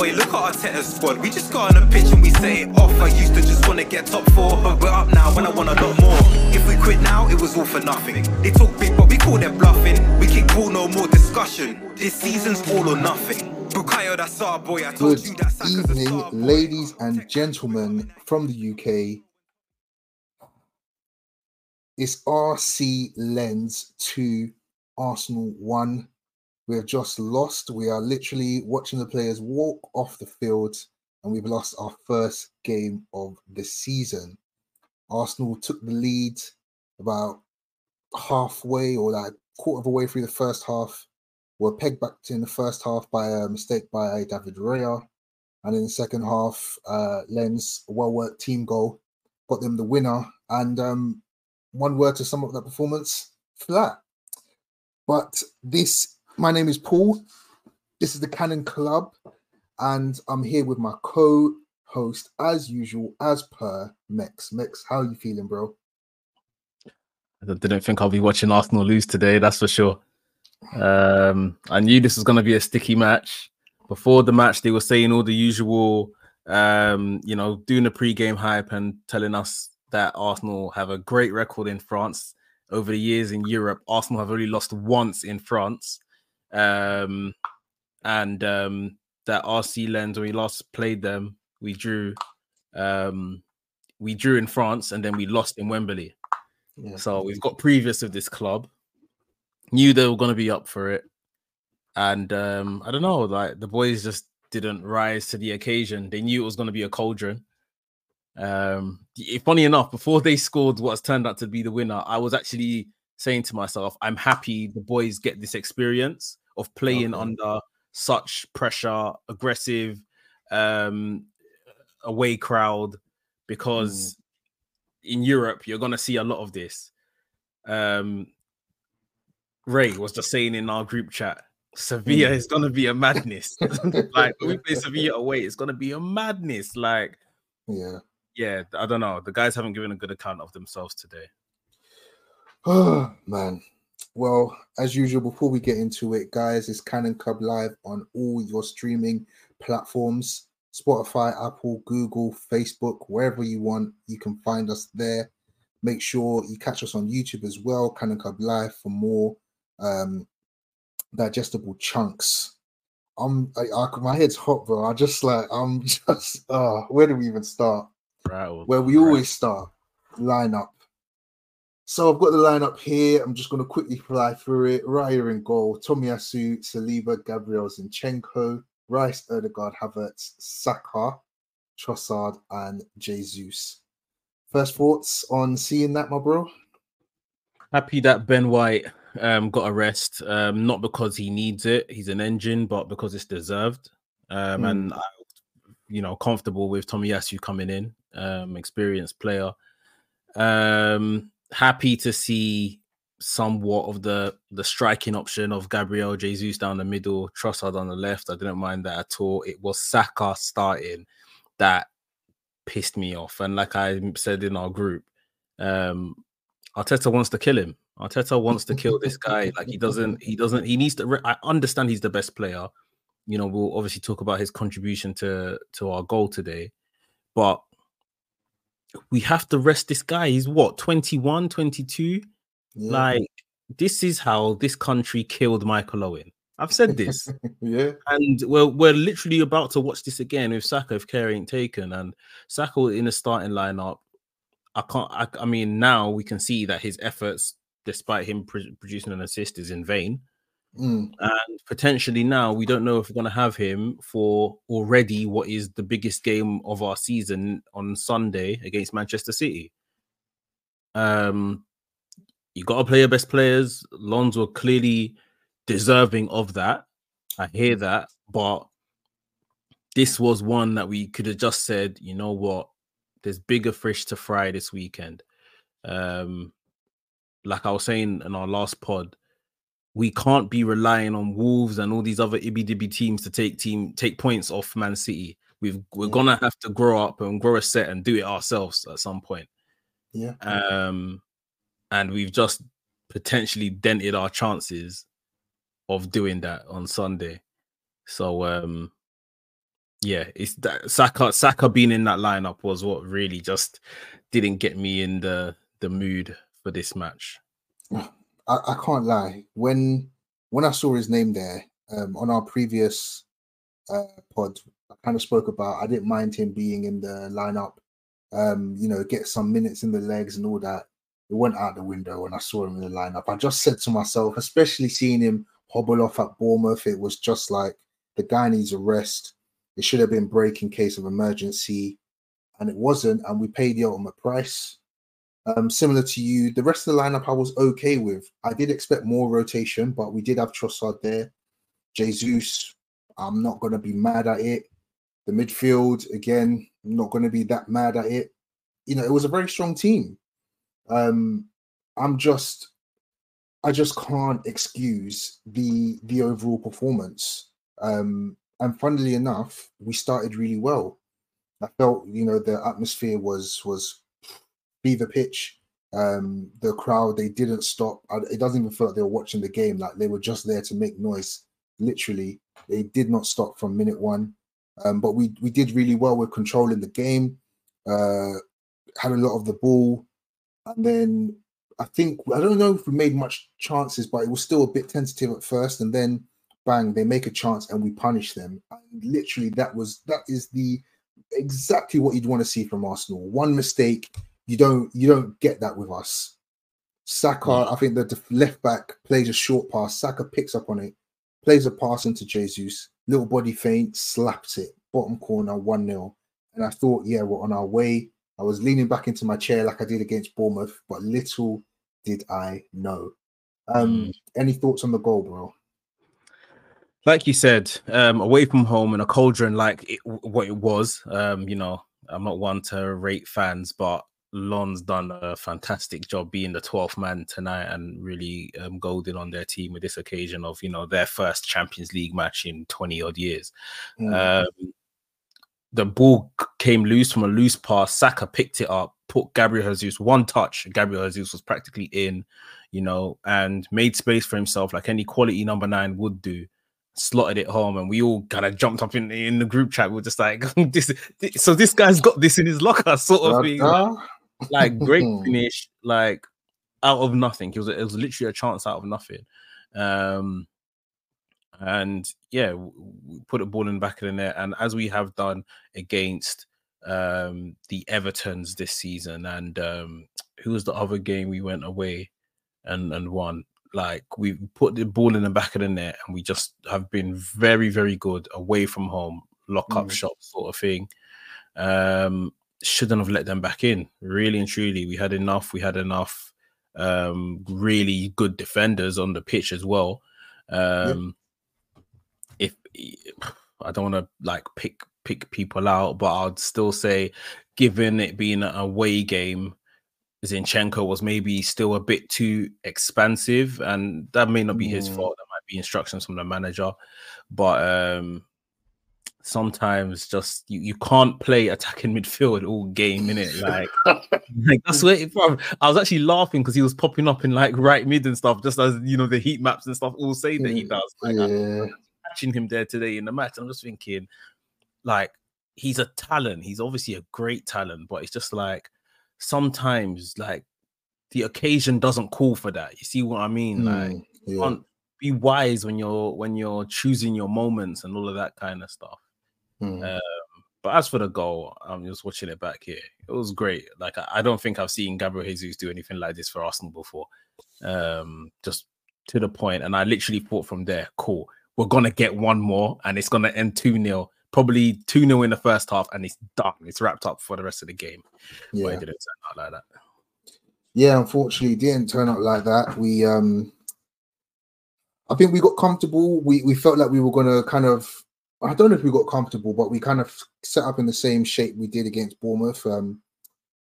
Boy, look at Arteta's squad. We just got on the pitch and we say it off. I used to just wanna get top four, but we're up now and I want a lot more. If we quit now, it was all for nothing. They talk big, but we call them bluffing. We kick ball, no more discussion. This season's all or nothing. Bukayo, that's our boy. I told Good you that Saka's a evening, ladies and gentlemen from the UK. It's RC Lens to Arsenal 1. We have just lost. We are literally watching the players walk off the field, and we've lost our first game of the season. Arsenal took the lead about halfway or like quarter of a way through the first half. Were pegged back in the first half by a mistake by David Raya. And in the second half, uh, Lens, well worked team goal, got them the winner. And um, one word to sum up that performance flat. But this, my name is Paul. This is the Cannon Club. And I'm here with my co host, as usual, as per Mekz. Mekz, how are you feeling, bro? I didn't think I'll be watching Arsenal lose today, that's for sure. Um, I knew this was going to be a sticky match. Before the match, they were saying all the usual, um, you know, doing the pre-game hype and telling us that Arsenal have a great record in France over the years in Europe. Arsenal have only lost once in France, um, and um, that RC Lens when we last played them, we drew, um, we drew in France and then we lost in Wembley. Yeah. So we've got previous of this club. Knew they were going to be up for it, and um, I don't know, like the boys just didn't rise to the occasion. They knew it was going to be a cauldron. Um, funny enough, before they scored what's turned out to be the winner, I was actually saying to myself, "I'm happy the boys get this experience of playing Okay. under such pressure, aggressive, um, away crowd, because in Europe you're gonna see a lot of this." Um, Ray was just saying in our group chat, Sevilla is gonna be a madness. like when we play Sevilla away, it's gonna be a madness. Like, Yeah. yeah, I don't know. The guys haven't given a good account of themselves today. Oh man. Well, as usual, before we get into it, guys, it's Cannon Club Live on all your streaming platforms Spotify, Apple, Google, Facebook, wherever you want, you can find us there. Make sure you catch us on YouTube as well, Cannon Club Live, for more um, digestible chunks. I'm, I, I, my head's hot, bro. I just like, I'm just, uh, where do we even start? Rattled. where we Right. always start lineup. So I've got the lineup here. I'm just going to quickly fly through it. Raya in goal, Tomiyasu, Saliba, Gabriel Zinchenko, Rice, Odegaard, Havertz, Saka, Trossard, and Jesus. First thoughts on seeing that, my bro? Happy that Ben White um, got a rest, um, not because he needs it, he's an engine, but because it's deserved. Um, Hmm. And I, you know, comfortable with Tomiyasu coming in, um, experienced player. Um, happy to see somewhat of the the striking option of Gabriel Jesus down the middle, Trossard on the left. I didn't mind that at all. It was Saka starting that pissed me off. And like I said in our group, um, Arteta wants to kill him. Arteta wants to kill this guy. Like he doesn't. He doesn't. He needs to. Re- I understand he's the best player. You know, we'll obviously talk about his contribution to to our goal today, but we have to rest this guy. He's what 21, 22. Yeah. Like this is how this country killed Michael Owen. I've said this, yeah. and we're we're literally about to watch this again with Saka if care ain't taken, and Saka in the starting lineup. I can't. I, I mean, now we can see that his efforts, despite him pro- producing an assist, is in vain. Mm, And potentially now we don't know if we're going to have him for already what is the biggest game of our season on Sunday against Manchester City. Um, you got to play your best players. Lonzo clearly deserving of that. I hear that, but this was one that we could have just said, you know what, there's bigger fish to fry this weekend. Um, like I was saying in our last pod, we can't be relying on Wolves and all these other ibby dibby teams to take team take points off Man City. We've we're Yeah. gonna have to grow up and grow a set and do it ourselves at some point. yeah. Um, and we've just potentially dented our chances of doing that on Sunday. So um, yeah, it's that Saka Saka being in that lineup was what really just didn't get me in the the mood for this match. I, I can't lie. When when I saw his name there um, on our previous uh, pod, I kind of spoke about I didn't mind him being in the lineup. Um, you know, get some minutes in the legs and all that. It went out the window when I saw him in the lineup. I just said to myself, especially seeing him hobble off at Bournemouth, it was just like the guy needs a rest. It should have been break in case of emergency, and it wasn't. And we paid the ultimate price. Um, similar to you, the rest of the lineup I was okay with. I did expect more rotation, but we did have Trossard there. Jesus, I'm not going to be mad at it. The midfield, again, I'm not going to be that mad at it. You know, it was a very strong team. Um, I'm just, I just can't excuse the the overall performance. Um, and funnily enough, we started really well. I felt, you know, the atmosphere was was fever pitch. Um, the crowd they didn't stop. It doesn't even feel like they were watching the game. Like they were just there to make noise. Literally, they did not stop from minute one. Um, but we we did really well with controlling the game. Uh, had a lot of the ball, and then I think I don't know if we made much chances, but it was still a bit tentative at first, and then bang, they make a chance and we punish them. And literally, that was that is the exactly what you'd want to see from Arsenal. One mistake, you don't you don't get that with us. Saka, I think the left back plays a short pass. Saka picks up on it, plays a pass into Jesus, little body feint, slaps it, bottom corner, 1 0. And I thought, yeah, we're on our way. I was leaning back into my chair like I did against Bournemouth, but little did I know. Um, mm. Any thoughts on the goal, bro? Like you said, um, away from home in a cauldron like it, what it was. Um, you know, I'm not one to rate fans, but Lon's done a fantastic job being the 12th man tonight and really um, golden on their team with this occasion of, you know, their first Champions League match in 20 odd years. Mm. Um, the ball came loose from a loose pass. Saka picked it up, put Gabriel Jesus one touch. Gabriel Jesus was practically in, you know, and made space for himself like any quality number nine would do. Slotted it home, and we all kind of jumped up in the, in the group chat. We are just like, this, this, so this guy's got this in his locker, sort of thing. Like, great finish, like out of nothing. It was it was literally a chance out of nothing. Um, and yeah, we put a ball in the back of the net, and as we have done against um the Evertons this season, and um who was the other game we went away and and won. Like we put the ball in the back of the net, and we just have been very very good away from home, lock up mm. shop sort of thing. Um, shouldn't have let them back in. Really and truly, we had enough. We had enough um, really good defenders on the pitch as well. Um. If I don't want to like pick pick people out, but I'd still say, given it being an away game, Zinchenko was maybe still a bit too expansive, and that may not be mm. his fault. That might be instructions from the manager, but um, sometimes just you, you can't play attacking midfield all game in it like, like that's where it i was actually laughing because he was popping up in like right mid and stuff just as you know the heat maps and stuff all say that he does like yeah. catching him there today in the match i'm just thinking like he's a talent he's obviously a great talent but it's just like sometimes like the occasion doesn't call for that you see what i mean mm, like yeah. be wise when you're when you're choosing your moments and all of that kind of stuff Mm. Um, but as for the goal, I'm just watching it back here. It was great. Like I, I, don't think I've seen Gabriel Jesus do anything like this for Arsenal before. Um, just to the point, and I literally thought from there, cool, we're gonna get one more, and it's gonna end two 0 probably two 0 in the first half, and it's done. It's wrapped up for the rest of the game. Yeah, but it didn't turn out like that. Yeah, unfortunately, it didn't turn out like that. We um I think we got comfortable. We we felt like we were gonna kind of I don't know if we got comfortable, but we kind of set up in the same shape we did against Bournemouth. Um,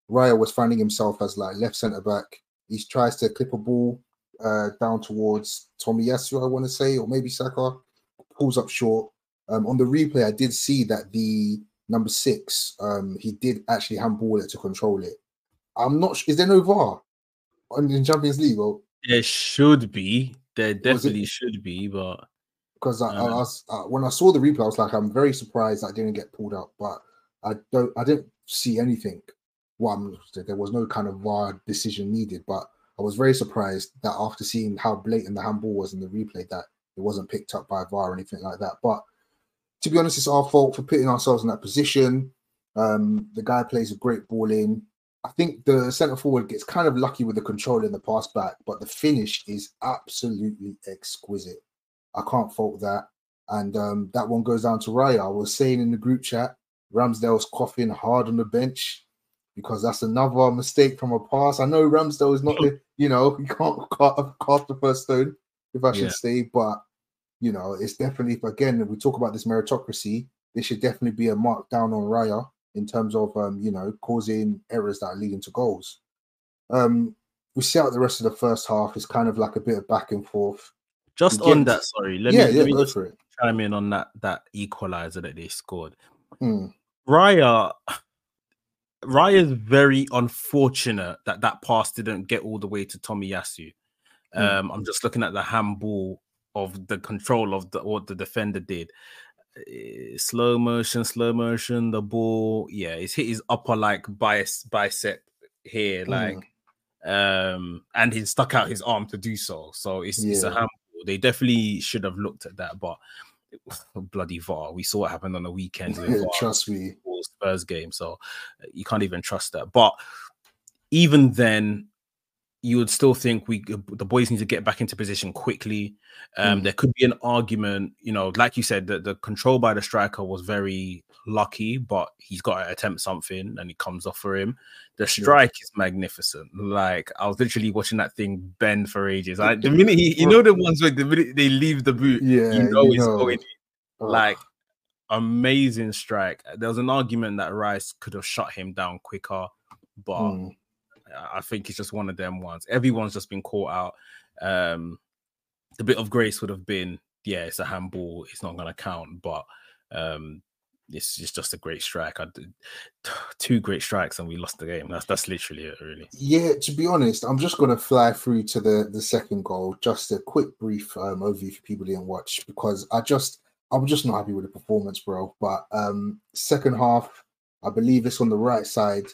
Raya was finding himself as like left centre back. He tries to clip a ball uh, down towards Tomiyasu, I want to say, or maybe Saka, pulls up short. Um, on the replay, I did see that the number six, um, he did actually handball it to control it. I'm not. Is there no VAR in the Champions League? Well, there should be. There definitely should be, but because I, I, was uh, when I saw the replay, I was like, I'm very surprised I didn't get pulled up, but I don't, I didn't see anything. Well, there was no kind of VAR decision needed, but I was very surprised that after seeing how blatant the handball was in the replay, that it wasn't picked up by VAR or anything like that. But to be honest, it's our fault for putting ourselves in that position. Um, the guy plays a great ball in. I think the centre forward gets kind of lucky with the control in the pass back, but the finish is absolutely exquisite. I can't fault that. And um, that one goes down to Raya. I was saying in the group chat, Ramsdale's coughing hard on the bench because that's another mistake from a pass. I know Ramsdale is not, you know, you can't cast the first stone, if I should yeah. say, but you know, it's definitely again, if we talk about this meritocracy, this should definitely be a mark down on Raya in terms of um, you know, causing errors that are leading to goals. Um, we see out the rest of the first half, it's kind of like a bit of back and forth. Just on that, sorry, let yeah, me, yeah, let me go for it. chime in on that that equalizer that they scored. Mm. Raya Raya's very unfortunate that that pass didn't get all the way to Tomiyasu. Hmm. Um, mm. I'm just looking at the handball of the control of the what the defender did. Uh, slow motion, slow motion. The ball, yeah, it's hit his upper like bias bicep here, like, mm. um, and he stuck out his arm to do so. So it's, yeah. it's a handball. They definitely should have looked at that, but bloody VAR. We saw what happened on the weekend. With Trust me, Spurs game, so uh, you can't even trust that. But even then, you would still think we the boys need to get back into position quickly. Um, mm. There could be an argument, you know, like you said, that the control by the striker was very lucky, but he's got to attempt something and it comes off for him. The strike yeah. is magnificent. Like I was literally watching that thing bend for ages. Like the minute he, you know, the ones where the minute they leave the boot, yeah, you know, you know. going. Like amazing strike. There was an argument that Rice could have shut him down quicker, but mm. I think it's just one of them ones. Everyone's just been caught out. Um, the bit of grace would have been, yeah, it's a handball. It's not going to count, but um, it's, it's just a great strike. I did two great strikes and we lost the game. That's that's literally it, really. Yeah, to be honest, I'm just gonna fly through to the the second goal. Just a quick brief um, overview for people who didn't watch because I just I'm just not happy with the performance, bro. But um second half, I believe it's on the right side.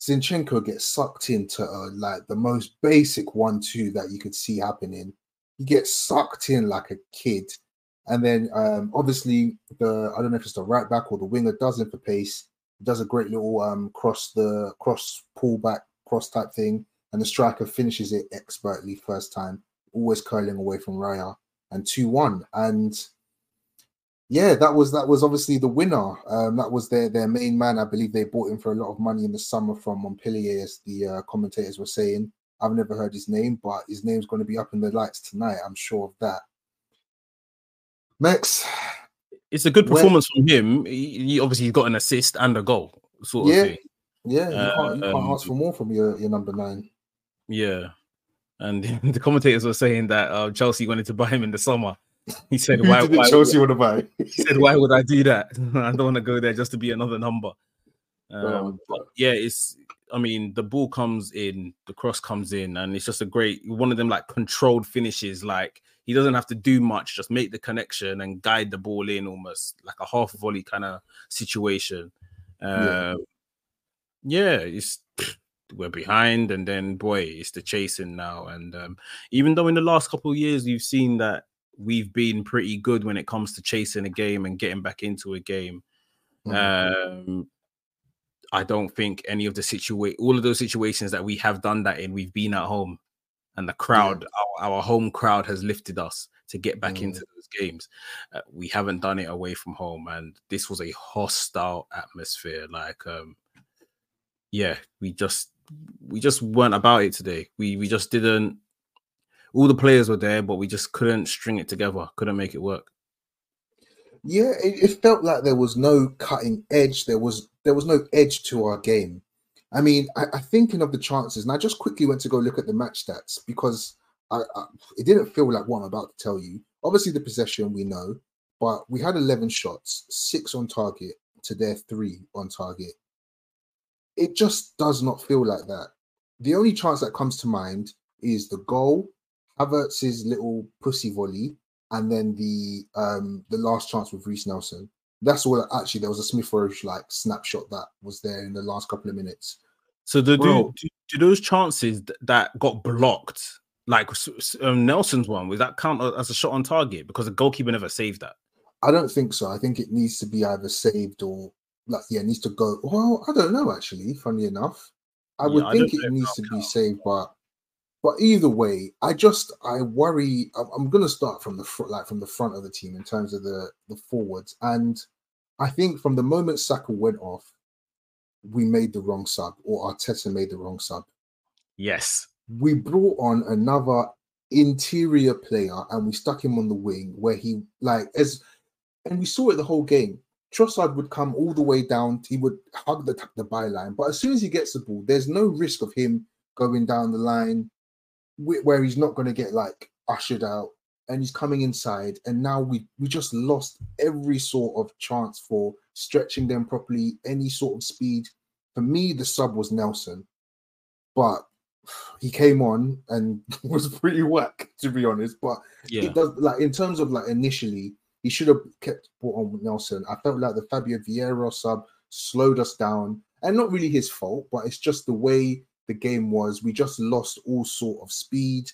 Zinchenko gets sucked into uh, like the most basic one-two that you could see happening. He gets sucked in like a kid, and then um, obviously the I don't know if it's the right back or the winger does it for pace. Does a great little um, cross the cross pullback cross type thing, and the striker finishes it expertly first time, always curling away from Raya and two one and yeah, that was that was obviously the winner. Um, that was their their main man. I believe they bought him for a lot of money in the summer from Montpellier, as the uh, commentators were saying. I've never heard his name, but his name's going to be up in the lights tonight. I'm sure of that. Max, it's a good performance from him. He, he, obviously got an assist and a goal. Sort yeah, of thing. yeah. You, uh, can't, you can't um, ask for more from your your number nine. Yeah, and the commentators were saying that uh, Chelsea wanted to buy him in the summer. He said, "Why, why Chelsea want to buy?" he said, "Why would I do that? I don't want to go there just to be another number." Um, oh, but yeah, it's. I mean, the ball comes in, the cross comes in, and it's just a great one of them like controlled finishes. Like he doesn't have to do much, just make the connection and guide the ball in, almost like a half volley kind of situation. yeah. Um, yeah, it's we're behind, and then boy, it's the chasing now. And um, even though in the last couple of years you've seen that we've been pretty good when it comes to chasing a game and getting back into a game. Mm-hmm. Um, I don't think any of the situation, all of those situations that we have done that in, we've been at home, and the crowd, yeah. our, our, home crowd, has lifted us to get back mm-hmm. into those games. Uh, we haven't done it away from home, and this was a hostile atmosphere. Like, um, yeah, we just we just weren't about it today. We we just didn't all the players were there, but we just couldn't string it together, couldn't make it work. Yeah, it, it, felt like there was no cutting edge. There was there was no edge to our game. I mean, I, I thinking of the chances, and I just quickly went to go look at the match stats because I, I, it didn't feel like what I'm about to tell you. Obviously, the possession we know, but we had 11 shots, six on target to their three on target. It just does not feel like that. The only chance that comes to mind is the goal Havertz's little pussy volley and then the um the last chance with Reiss Nelson. That's all. Actually, there was a Smith Rowe like snapshot that was there in the last couple of minutes. So the, do, do do those chances that got blocked, like um, Nelson's one, was that count as a shot on target because the goalkeeper never saved that? I don't think so. I think it needs to be either saved or like yeah, it needs to go. Well, I don't know actually. Funny enough, I Yeah, would I think it needs to be saved, but but either way, I just I worry. I'm, I'm gonna start from the front, like from the front of the team in terms of the the forwards, and I think from the moment Saka went off, we made the wrong sub, or Arteta made the wrong sub. Yes. we brought on another interior player and we stuck him on the wing where he like as and we saw it the whole game. Trossard would come all the way down, he would hug the, the byline, but as soon as he gets the ball, there's no risk of him going down the line where he's not going to get like ushered out and he's coming inside. And now we we just lost every sort of chance for stretching them properly, any sort of speed. For me, the sub was Nelson, but he came on and was pretty whack to be honest. But Yeah. it does like in terms of like initially, he should have kept brought on with Nelson. I felt like the Fabio Vieira sub slowed us down, and not really his fault, but it's just the way the game was. We just lost all sort of speed,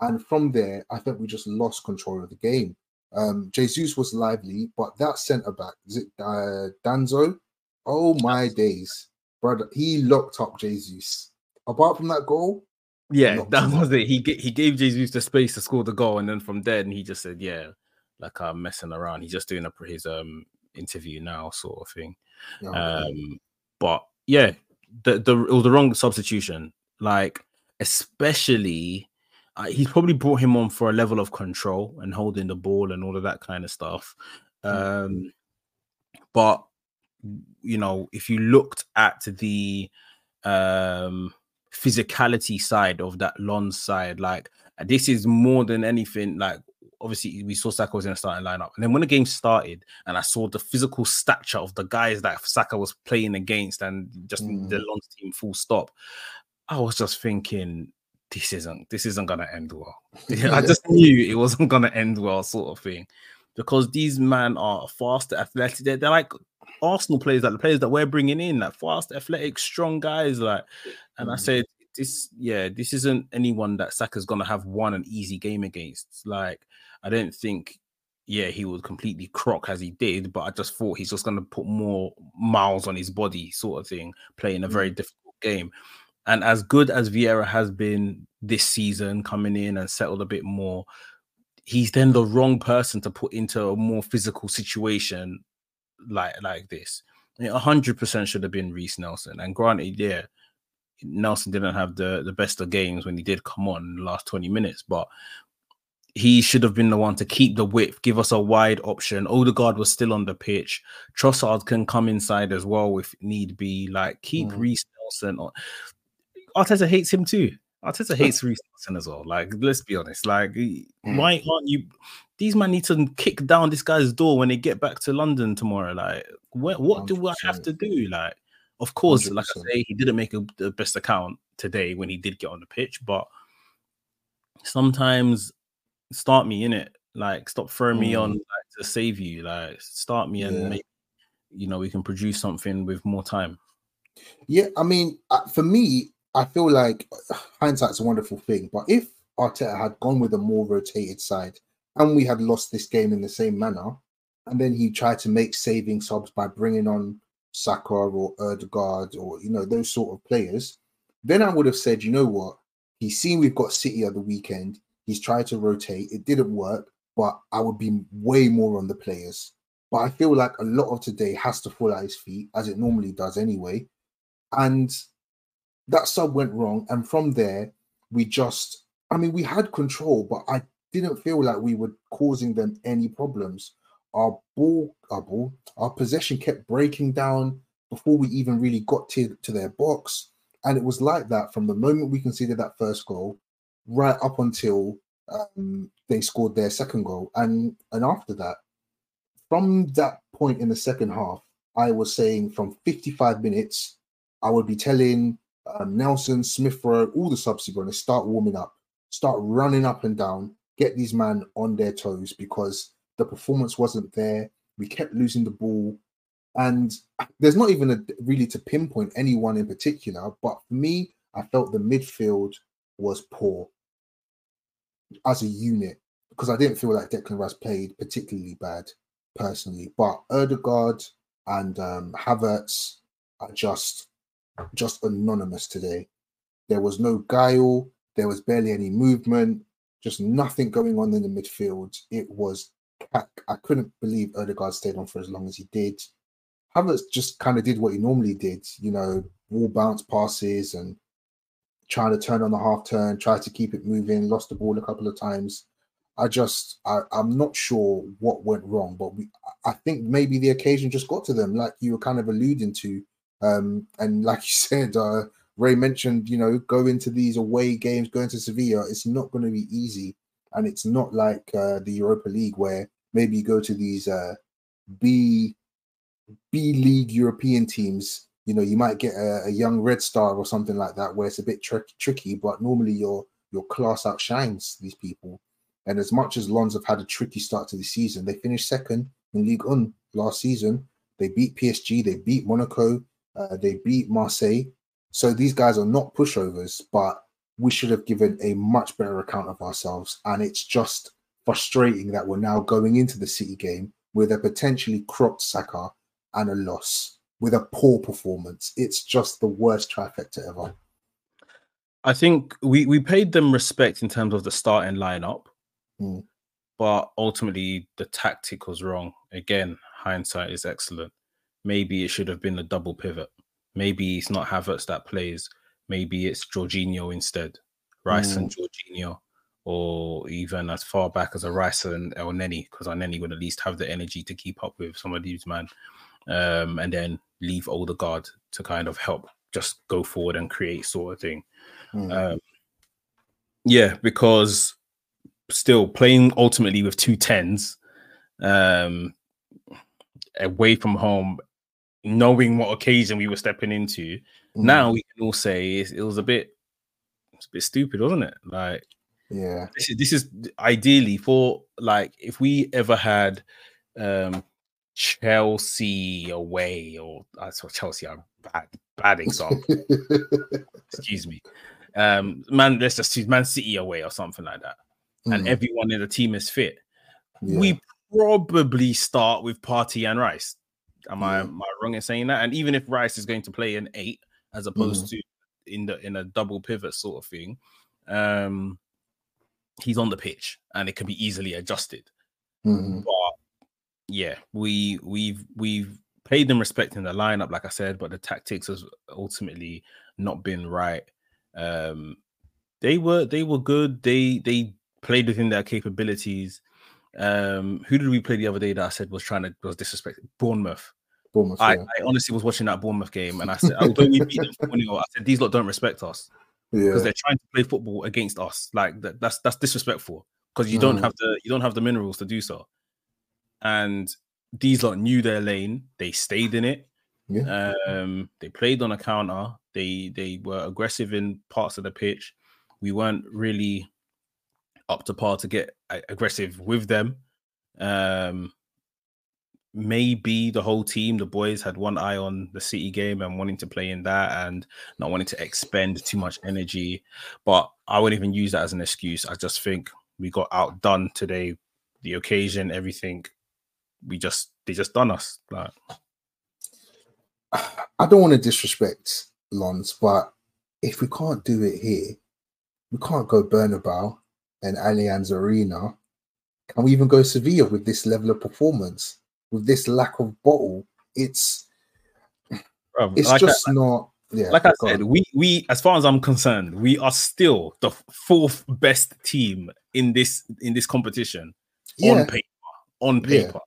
and from there, I think we just lost control of the game. Um, Jesus was lively, but that centre back, is it uh, Danso? Oh my days, brother, he locked up Jesus. Apart from that goal, Yeah, that up. was it. He he gave Jesus the space to score the goal, and then from there, and he just said, "Yeah, like I'm messing around." He's just doing a, his um interview now, sort of thing. no, Um, but yeah, the the was the wrong substitution. Like, especially, uh, he probably brought him on for a level of control and holding the ball and all of that kind of stuff. Um, but you know, if you looked at the um physicality side of that Lens side, like this is more than anything. Like, obviously, we saw Saka was in a starting lineup, and then when the game started, and I saw the physical stature of the guys that Saka was playing against, and just Mm. the long team, full stop. I was just thinking, this isn't this isn't gonna end well. I just knew it wasn't gonna end well, sort of thing, because these men are fast, athletic. They're, they're like Arsenal players, like the players that we're bringing in, like fast, athletic, strong guys. Like, and I Mm. said, this, yeah, this isn't anyone that Saka's gonna have won an easy game against. Like, I don't think, yeah, he would completely crock as he did, but I just thought he's just gonna put more miles on his body, sort of thing, playing a mm. very difficult game. And as good as Vieira has been this season, coming in and settled a bit more, he's then the wrong person to put into a more physical situation like like this. A hundred percent should have been Reiss Nelson. And granted, yeah, Nelson didn't have the the best of games when he did come on in the last 20 minutes, but he should have been the one to keep the width, give us a wide option. Odegaard was still on the pitch. Trossard can come inside as well if need be. Like keep Mm. Reiss Nelson on. Arteta hates him too. Arteta hates Reiss Nelson as well. Like, let's be honest. Like, Mm. why aren't you? These men need to kick down this guy's door when they get back to London tomorrow. Like, what, what do I have to do? Like, of course, like I say, he didn't make a, the best account today when he did get on the pitch, but sometimes start me in it. Like, stop throwing me on Mm. like, to save you. Like, start me Yeah. and maybe you know we can produce something with more time. Yeah, I mean, uh, for me, I feel like uh, hindsight's a wonderful thing. But if Arteta had gone with a more rotated side and we had lost this game in the same manner, and then he tried to make saving subs by bringing on Saka or Odegaard or you know those sort of players, then I would have said, you know what, he's seen we've got City at the weekend. He's tried to rotate. It didn't work, but I would be way more on the players. But I feel like a lot of today has to fall at his feet, as it normally does anyway. And that sub went wrong. And from there, we just, I mean, we had control, but I didn't feel like we were causing them any problems. Our ball, our ball, our possession kept breaking down before we even really got to, to their box. And it was like that from the moment we conceded that first goal right up until um, they scored their second goal. And and after that, from that point in the second half, I was saying from 55 minutes, I would be telling um, Nelson, Smith all the subs to start warming up, start running up and down, get these men on their toes because the performance wasn't there. We kept losing the ball. And there's not even a, really to pinpoint anyone in particular, but for me, I felt the midfield was poor as a unit because I didn't feel like Declan Rice played particularly bad personally. But Odegaard and um, Havertz are just just anonymous today. There was no guile. There was barely any movement. Just nothing going on in the midfield. It was I couldn't believe Odegaard stayed on for as long as he did. Havertz just kind of did what he normally did, you know, wall bounce passes and trying to turn on the half turn, try to keep it moving, lost the ball a couple of times. I just, I, I'm not sure what went wrong, but we, I think maybe the occasion just got to them, like you were kind of alluding to. Um, and like you said, uh, Ray mentioned, you know, go into these away games, going to Sevilla, it's not going to be easy. And it's not like uh, the Europa League where maybe you go to these uh, B B League European teams. You know, you might get a, a young Red Star or something like that, where it's a bit tr- tricky. But normally, your your class outshines these people. And as much as Lens have had a tricky start to the season, they finished second in League One last season. They beat PSG, they beat Monaco, uh, they beat Marseille. So these guys are not pushovers, but we should have given a much better account of ourselves. And it's just frustrating that we're now going into the City game with a potentially cropped Saka and a loss with a poor performance. It's just the worst trifecta ever. I think we, we paid them respect in terms of the starting lineup, mm. but ultimately the tactic was wrong. Again, hindsight is excellent. Maybe it should have been a double pivot. Maybe it's not Havertz that plays. Maybe it's Jorginho instead, Rice mm. and Jorginho, or even as far back as a Rice and Elneny, because Elneny would at least have the energy to keep up with some of these men, um, and then leave Odegaard to kind of help just go forward and create sort of thing. Mm. Um, yeah, because still playing ultimately with two tens um, away from home knowing what occasion we were stepping into, mm. now we can all say it, it was a bit, it's a bit stupid, wasn't it? Like, yeah, this is this is ideally for like if we ever had um Chelsea away, or I saw Chelsea a bad bad example. Excuse me. Um, man, let's just choose Man City away or something like that, mm. and everyone in the team is fit. Yeah. We probably start with Partey and Rice. Am I am I wrong in saying that? And even if Rice is going to play an eight as opposed mm. to in the in a double pivot sort of thing, um, he's on the pitch and it can be easily adjusted. Mm. But yeah, we we've we've paid them respect in the lineup, like I said, but the tactics has ultimately not been right. Um, they were they were good. They they played within their capabilities. Um, who did we play the other day that I said was trying to was disrespected? Bournemouth. Bournemouth. I, yeah. I, honestly was watching that Bournemouth game, and I said, although we beat them 4 I said these lot don't respect us because yeah. they're trying to play football against us. Like that, that's that's disrespectful because you mm. don't have the you don't have the minerals to do so. And these lot knew their lane. They stayed in it. Yeah. Um, they played on a counter. They they were aggressive in parts of the pitch. We weren't really up to par to get aggressive with them. Um, maybe the whole team, the boys, had one eye on the City game and wanting to play in that and not wanting to expend too much energy. But I wouldn't even use that as an excuse. I just think we got outdone today. The occasion, everything, we just they just done us. Like I don't want to disrespect Lens, but if we can't do it here, we can't go Bernabeu and Allianz Arena. Can we even go Sevilla with this level of performance? With this lack of bottle, it's Bro, it's like just I, not. Yeah, like I said, on. we we as far as I'm concerned, we are still the fourth best team in this in this competition yeah. on paper. On paper.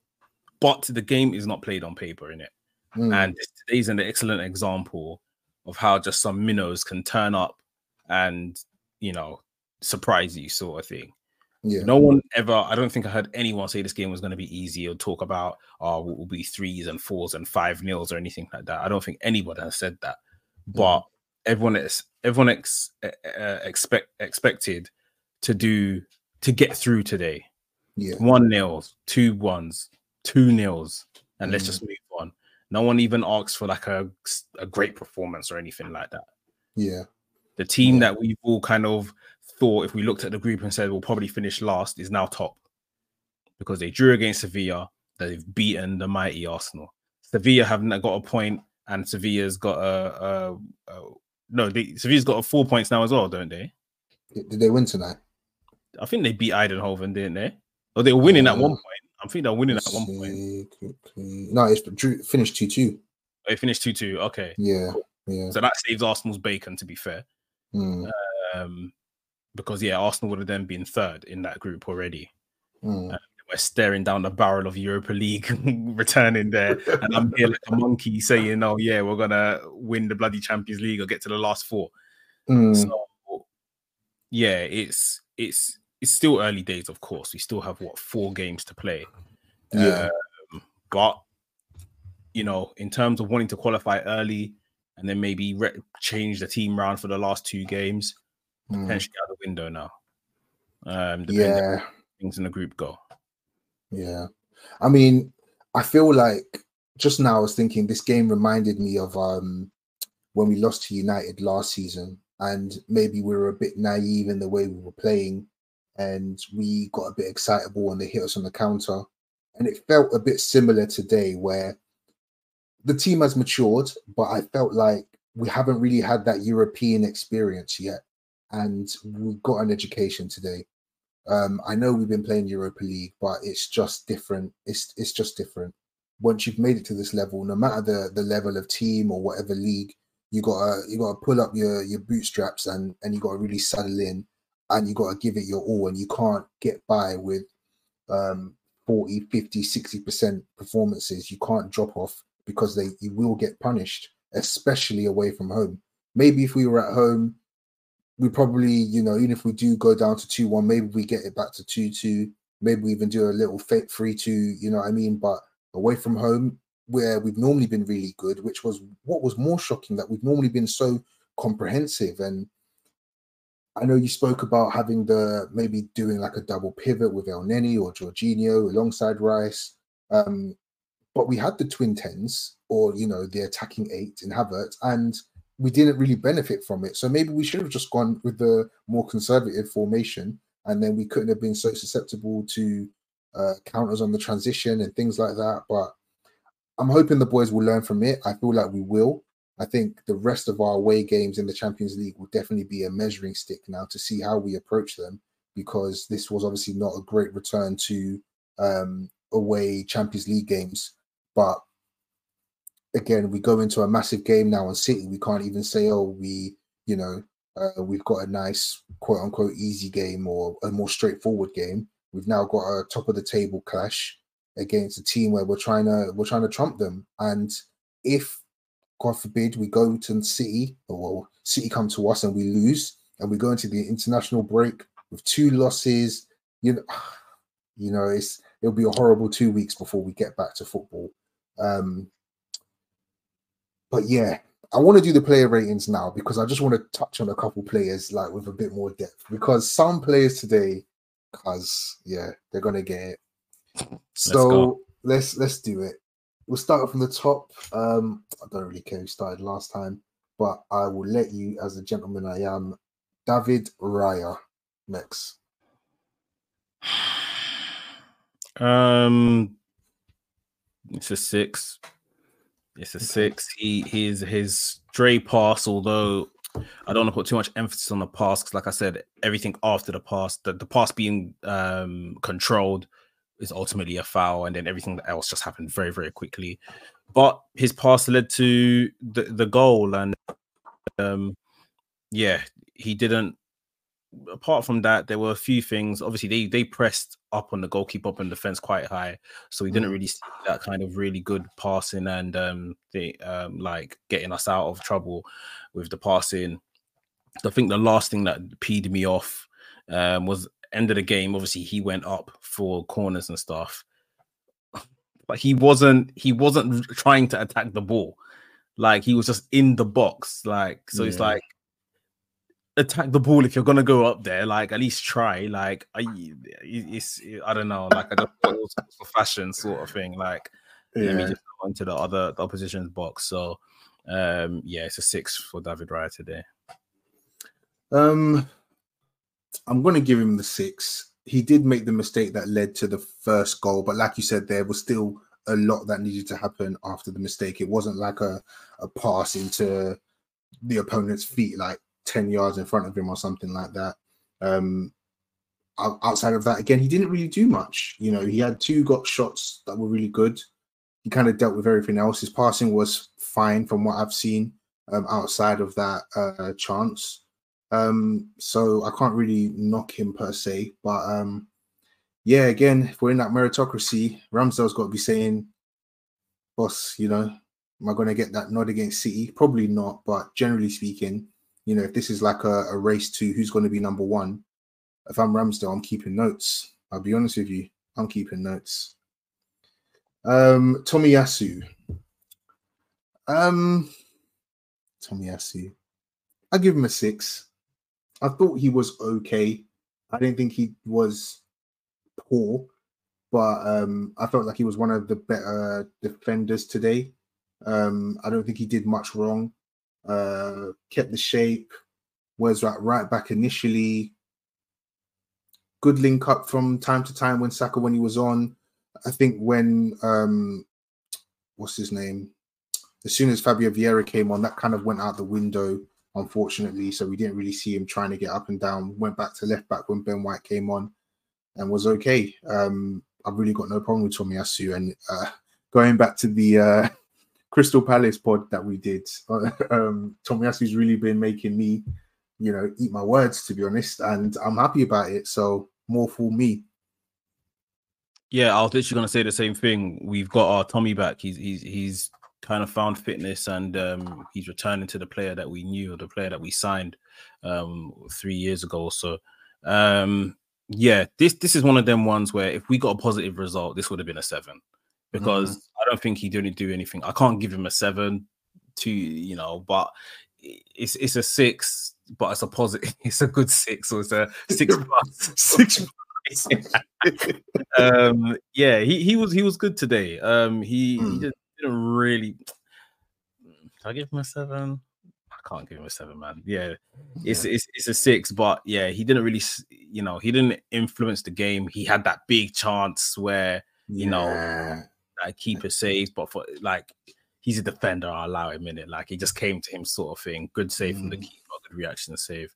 But the game is not played on paper in it. Mm. And today's an excellent example of how just some minnows can turn up and you know surprise you, sort of thing. Yeah. No one ever, I don't think I heard anyone say this game was going to be easy or talk about, oh, it will be threes and fours and five nils or anything like that. I don't think anybody has said that. But everyone is, everyone ex, uh, expect, expected to do to get through today. Yeah. One nils, two ones, two nils, and let's Mm. just move on. No one even asks for like a a great performance or anything like that. Yeah. The team Yeah. that we've all kind of thought, if we looked at the group and said we'll probably finish last, is now top because they drew against Sevilla. They've beaten the mighty Arsenal. Sevilla haven't got a point, and Sevilla's got a, a, a no. They, Sevilla's got a four points now as well, don't they? Did they win tonight? I think they beat Eindhoven, didn't they? Or they were winning at one Uh, point. I think they're winning at Let's one point. quickly. No, it's drew, finished 2 2. They finished two two. Okay, Yeah. Yeah. so that saves Arsenal's bacon. To be fair, Mm, um, because yeah, Arsenal would have then been third in that group already. mm. we're staring down the barrel of Europa League returning there, and I'm here like a monkey saying, "Oh yeah, we're gonna win the bloody Champions League or get to the last four. Mm, So yeah, it's it's it's still early days, of course. We still have what four games to play, yeah. um, but you know, in terms of wanting to qualify early and then maybe re- change the team round for the last two games, mm. potentially out the window now. Um, depending on Yeah. things in the group go. Yeah. I mean, I feel like just now I was thinking this game reminded me of um when we lost to United last season and maybe we were a bit naive in the way we were playing and we got a bit excitable and they hit us on the counter and it felt a bit similar today where the team has matured but I felt like we haven't really had that European experience yet and we got an education today um, I know we've been playing Europa League, but it's just different. It's it's just different. Once you've made it to this level, no matter the the level of team or whatever league, you gotta you gotta pull up your your bootstraps and and you gotta really settle in and you gotta give it your all and you can't get by with um 40 50 60 percent performances you can't drop off because they you will get punished especially away from home maybe if we were at home we probably, you know, even if we do go down to 2 1, maybe we get it back to 2 2. Maybe we even do a little fit 3 2, you know what I mean? But away from home, where we've normally been really good, which was what was more shocking that we've normally been so comprehensive. And I know you spoke about having the maybe doing like a double pivot with Elneny or Jorginho alongside Rice. Um, but we had the twin tens or, you know, the attacking eight in Havertz. And we didn't really benefit from it. So maybe we should have just gone with the more conservative formation, and then we couldn't have been so susceptible to uh, counters on the transition and things like that. But I'm hoping the boys will learn from it. I feel like we will. I think the rest of our away games in the Champions League will definitely be a measuring stick now to see how we approach them, because this was obviously not a great return to um, away Champions League games, but again, we go into a massive game now on City. We can't even say, oh, we, you know, uh, we've got a nice quote unquote easy game or a more straightforward game. We've now got a top of the table clash against a team where we're trying to we're trying to trump them. And if God forbid we go to City or well, City come to us and we lose and we go into the international break with two losses, you know, you know, it's it'll be a horrible two weeks before we get back to football. Um, but yeah, I want to do the player ratings now because I just want to touch on a couple players like with a bit more depth because some players today, cause yeah, they're gonna get it. So go. let's let's do it. We'll start from the top. Um, I don't really care who started last time, but I will let you, as the gentleman I am, David Raya next. Um, it's a six. It's a six. He his his stray pass, although I don't want to put too much emphasis on the pass because, like I said, everything after the pass, the, the pass being um controlled is ultimately a foul, and then everything else just happened very very quickly. But his pass led to the the goal, and um, yeah, he didn't apart from that, there were a few things. Obviously, they they pressed up on the goalkeeper up in defense quite high, so we didn't Mm. really see that kind of really good passing and um the um like getting us out of trouble with the passing. I think the last thing that peed me off um was end of the game. Obviously, he went up for corners and stuff, but he wasn't he wasn't trying to attack the ball. Like he was just in the box. Like so, it's like attack the ball if you're gonna go up there. Like at least try. Like I, it's I don't know. Like I just thought it was for fashion sort of thing. Like yeah. let me just go into the other the opposition's box. So um yeah, it's a six for David Raya today. Um, I'm going to give him the six. He did make the mistake that led to the first goal, but like you said, there was still a lot that needed to happen after the mistake. It wasn't like a, a pass into the opponent's feet, like 10 yards in front of him or something like that. Um, outside of that, again, he didn't really do much. You know, he had two got shots that were really good. He kind of dealt with everything else. His passing was fine from what I've seen um, outside of that uh, chance. Um, so I can't really knock him per se, but um, yeah, again, if we're in that meritocracy, Ramsdale's got to be saying, "Boss, you know, am I going to get that nod against City? Probably not, but generally speaking, you know, if this is like a, a race to who's going to be number one, if I'm Ramsdale, I'm keeping notes. I'll be honest with you, I'm keeping notes. Um, Tomiyasu. Um, Tomiyasu. I give him a six. I thought he was okay. I didn't think he was poor, but um, I felt like he was one of the better defenders today. Um, I don't think he did much wrong. Uh, kept the shape. Was right right back initially. Good link up from time to time when Saka when he was on. I think when um, what's his name? As soon as Fabio Vieira came on, that kind of went out the window unfortunately. So we didn't really see him trying to get up and down. Went back to left back when Ben White came on and was okay. Um, I've really got no problem with Tomiyasu. And uh, going back to the uh, Crystal Palace pod that we did, um, Tomiyasu's really been making me, you know, eat my words to be honest, and I'm happy about it. So more for me. Yeah, I was literally going to say the same thing. We've got our Tommy back. He's he's he's kind of found fitness and um, he's returning to the player that we knew, the player that we signed um, three years ago. So um, yeah, this this is one of them ones where if we got a positive result, this would have been a seven because mm-hmm. I don't think he didn't do anything. I can't give him a seven to you know, but it's it's a six, but it's a positive. It's a good six, or it's a six plus six. um, yeah, he, he was he was good today. Um, he, mm. he did, didn't really. Can I give him a seven? I can't give him a seven, man. Yeah, it's it's it's a six, but yeah, he didn't really, you know, he didn't influence the game. He had that big chance where you yeah. know, like keeper saves, but for like he's a defender, I'll allow him in it. Like he just came to him, sort of thing. Good save mm. from the mm. keeper, good reaction save.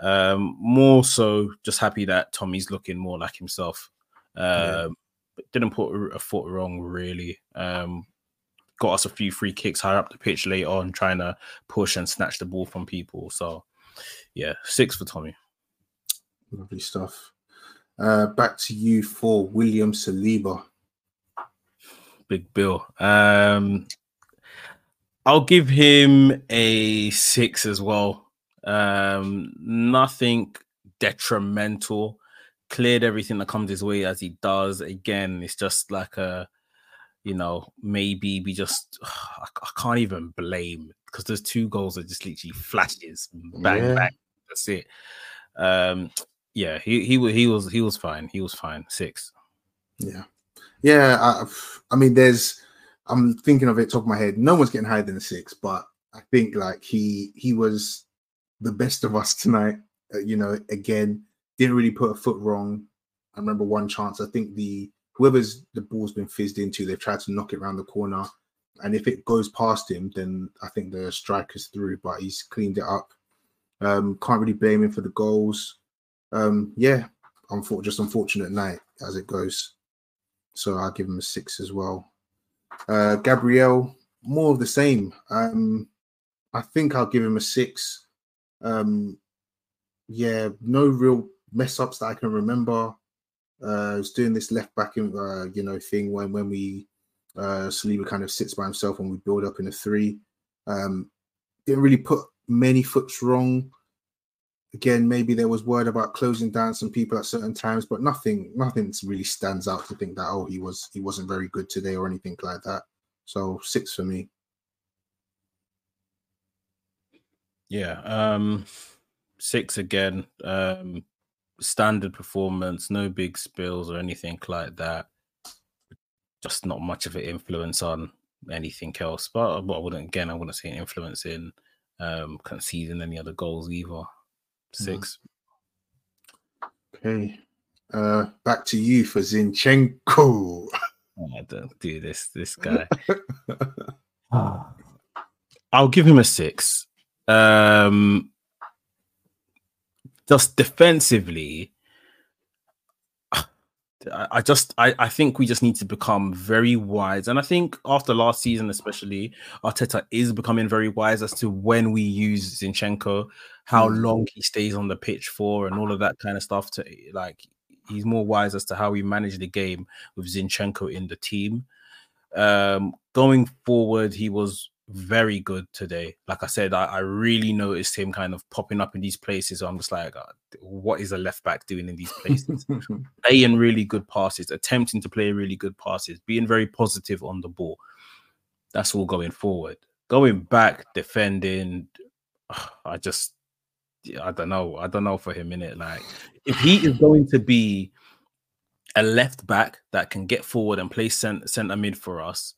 Um, more so, just happy that Tommy's looking more like himself. Um, yeah. but didn't put a foot wrong really. Um, got us a few free kicks higher up the pitch late on, trying to push and snatch the ball from people. So, yeah, six for Tommy. Lovely stuff. Uh, back to you for William Saliba. Big Bill. Um, I'll give him a six as well. Um, nothing detrimental. Cleared everything that comes his way as he does. Again, it's just like a you know, maybe we just I, can't even blame because there's two goals that just literally flashes, bang yeah. bang. That's it. Um, yeah, he he he was he was fine. He was fine. Six. Yeah, yeah. I, I mean, there's. I'm thinking of it top of my head. No one's getting higher than a six, but I think like he he was the best of us tonight. Uh, you know, again, didn't really put a foot wrong. I remember one chance. I think the whoever's the ball's been fizzed into, they've tried to knock it around the corner. And if it goes past him, then I think the striker's through, but he's cleaned it up. Um, can't really blame him for the goals. Um, yeah, unfor- just unfortunate night as it goes. So I'll give him a six as well. Uh, Gabriel, more of the same. Um, I think I'll give him a six. Um, yeah, no real mess ups that I can remember uh, was doing this left back, in, uh, you know, thing when when we uh, Saliba kind of sits by himself and we build up in a three. Um, didn't really put many foots wrong. Again, maybe there was word about closing down some people at certain times, but nothing, nothing really stands out to think that oh he was he wasn't very good today or anything like that. So six for me. Yeah. Um six again. Um, standard performance, no big spills or anything like that. Just not much of an influence on anything else. But, but I wouldn't again, I wouldn't say an influence in um conceding any other goals either. Mm. Six. Okay. Uh back to you for Zinchenko. Oh, don't do this, this guy. I'll give him a six. Um just defensively, I just I, I think we just need to become very wise. And I think after last season, especially, Arteta is becoming very wise as to when we use Zinchenko, how mm. long he stays on the pitch for, and all of that kind of stuff. To like he's more wise as to how we manage the game with Zinchenko in the team. Um, going forward, he was very good today. Like I said, I, I, really noticed him kind of popping up in these places. I'm just like, uh, what is a left back doing in these places? Playing really good passes, attempting to play really good passes, being very positive on the ball. That's all going forward. Going back, defending, I just, I don't know. I don't know for him in it. Like, if he is going to be a left back that can get forward and play center, center mid for us,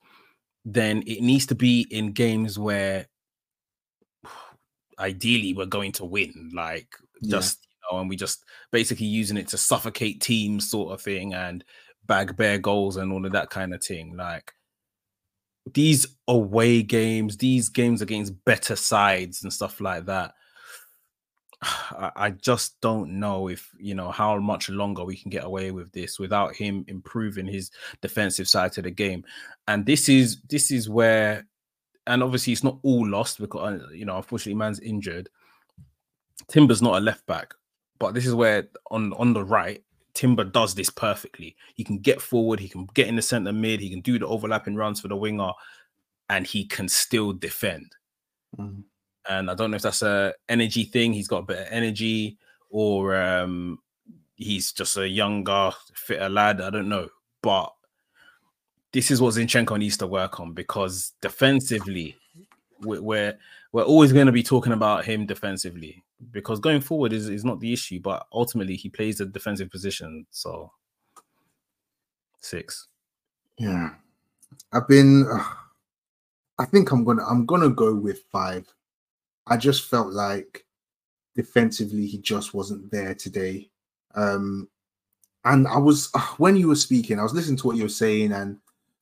then it needs to be in games where ideally we're going to win. Like just yeah. you know, and we just basically using it to suffocate teams, sort of thing, and bag bare goals and all of that kind of thing. Like these away games, these games against better sides and stuff like that. I just don't know if you know how much longer we can get away with this without him improving his defensive side to the game. And this is this is where, and obviously it's not all lost because uh, you know unfortunately man's injured. Timber's not a left back, but this is where on on the right Timber does this perfectly. He can get forward, he can get in the center mid, he can do the overlapping runs for the winger, and he can still defend. Mm-hmm and I don't know if that's a energy thing. He's got a bit of energy, or um, he's just a younger, fitter lad. I don't know, but this is what Zinchenko needs to work on because defensively, we're we're always going to be talking about him defensively because going forward is, is not the issue, but ultimately he plays a defensive position. So six. Yeah, I've been. Uh, I think I'm gonna I'm gonna go with five. I just felt like defensively he just wasn't there today. Um, and I was when you were speaking, I was listening to what you were saying, and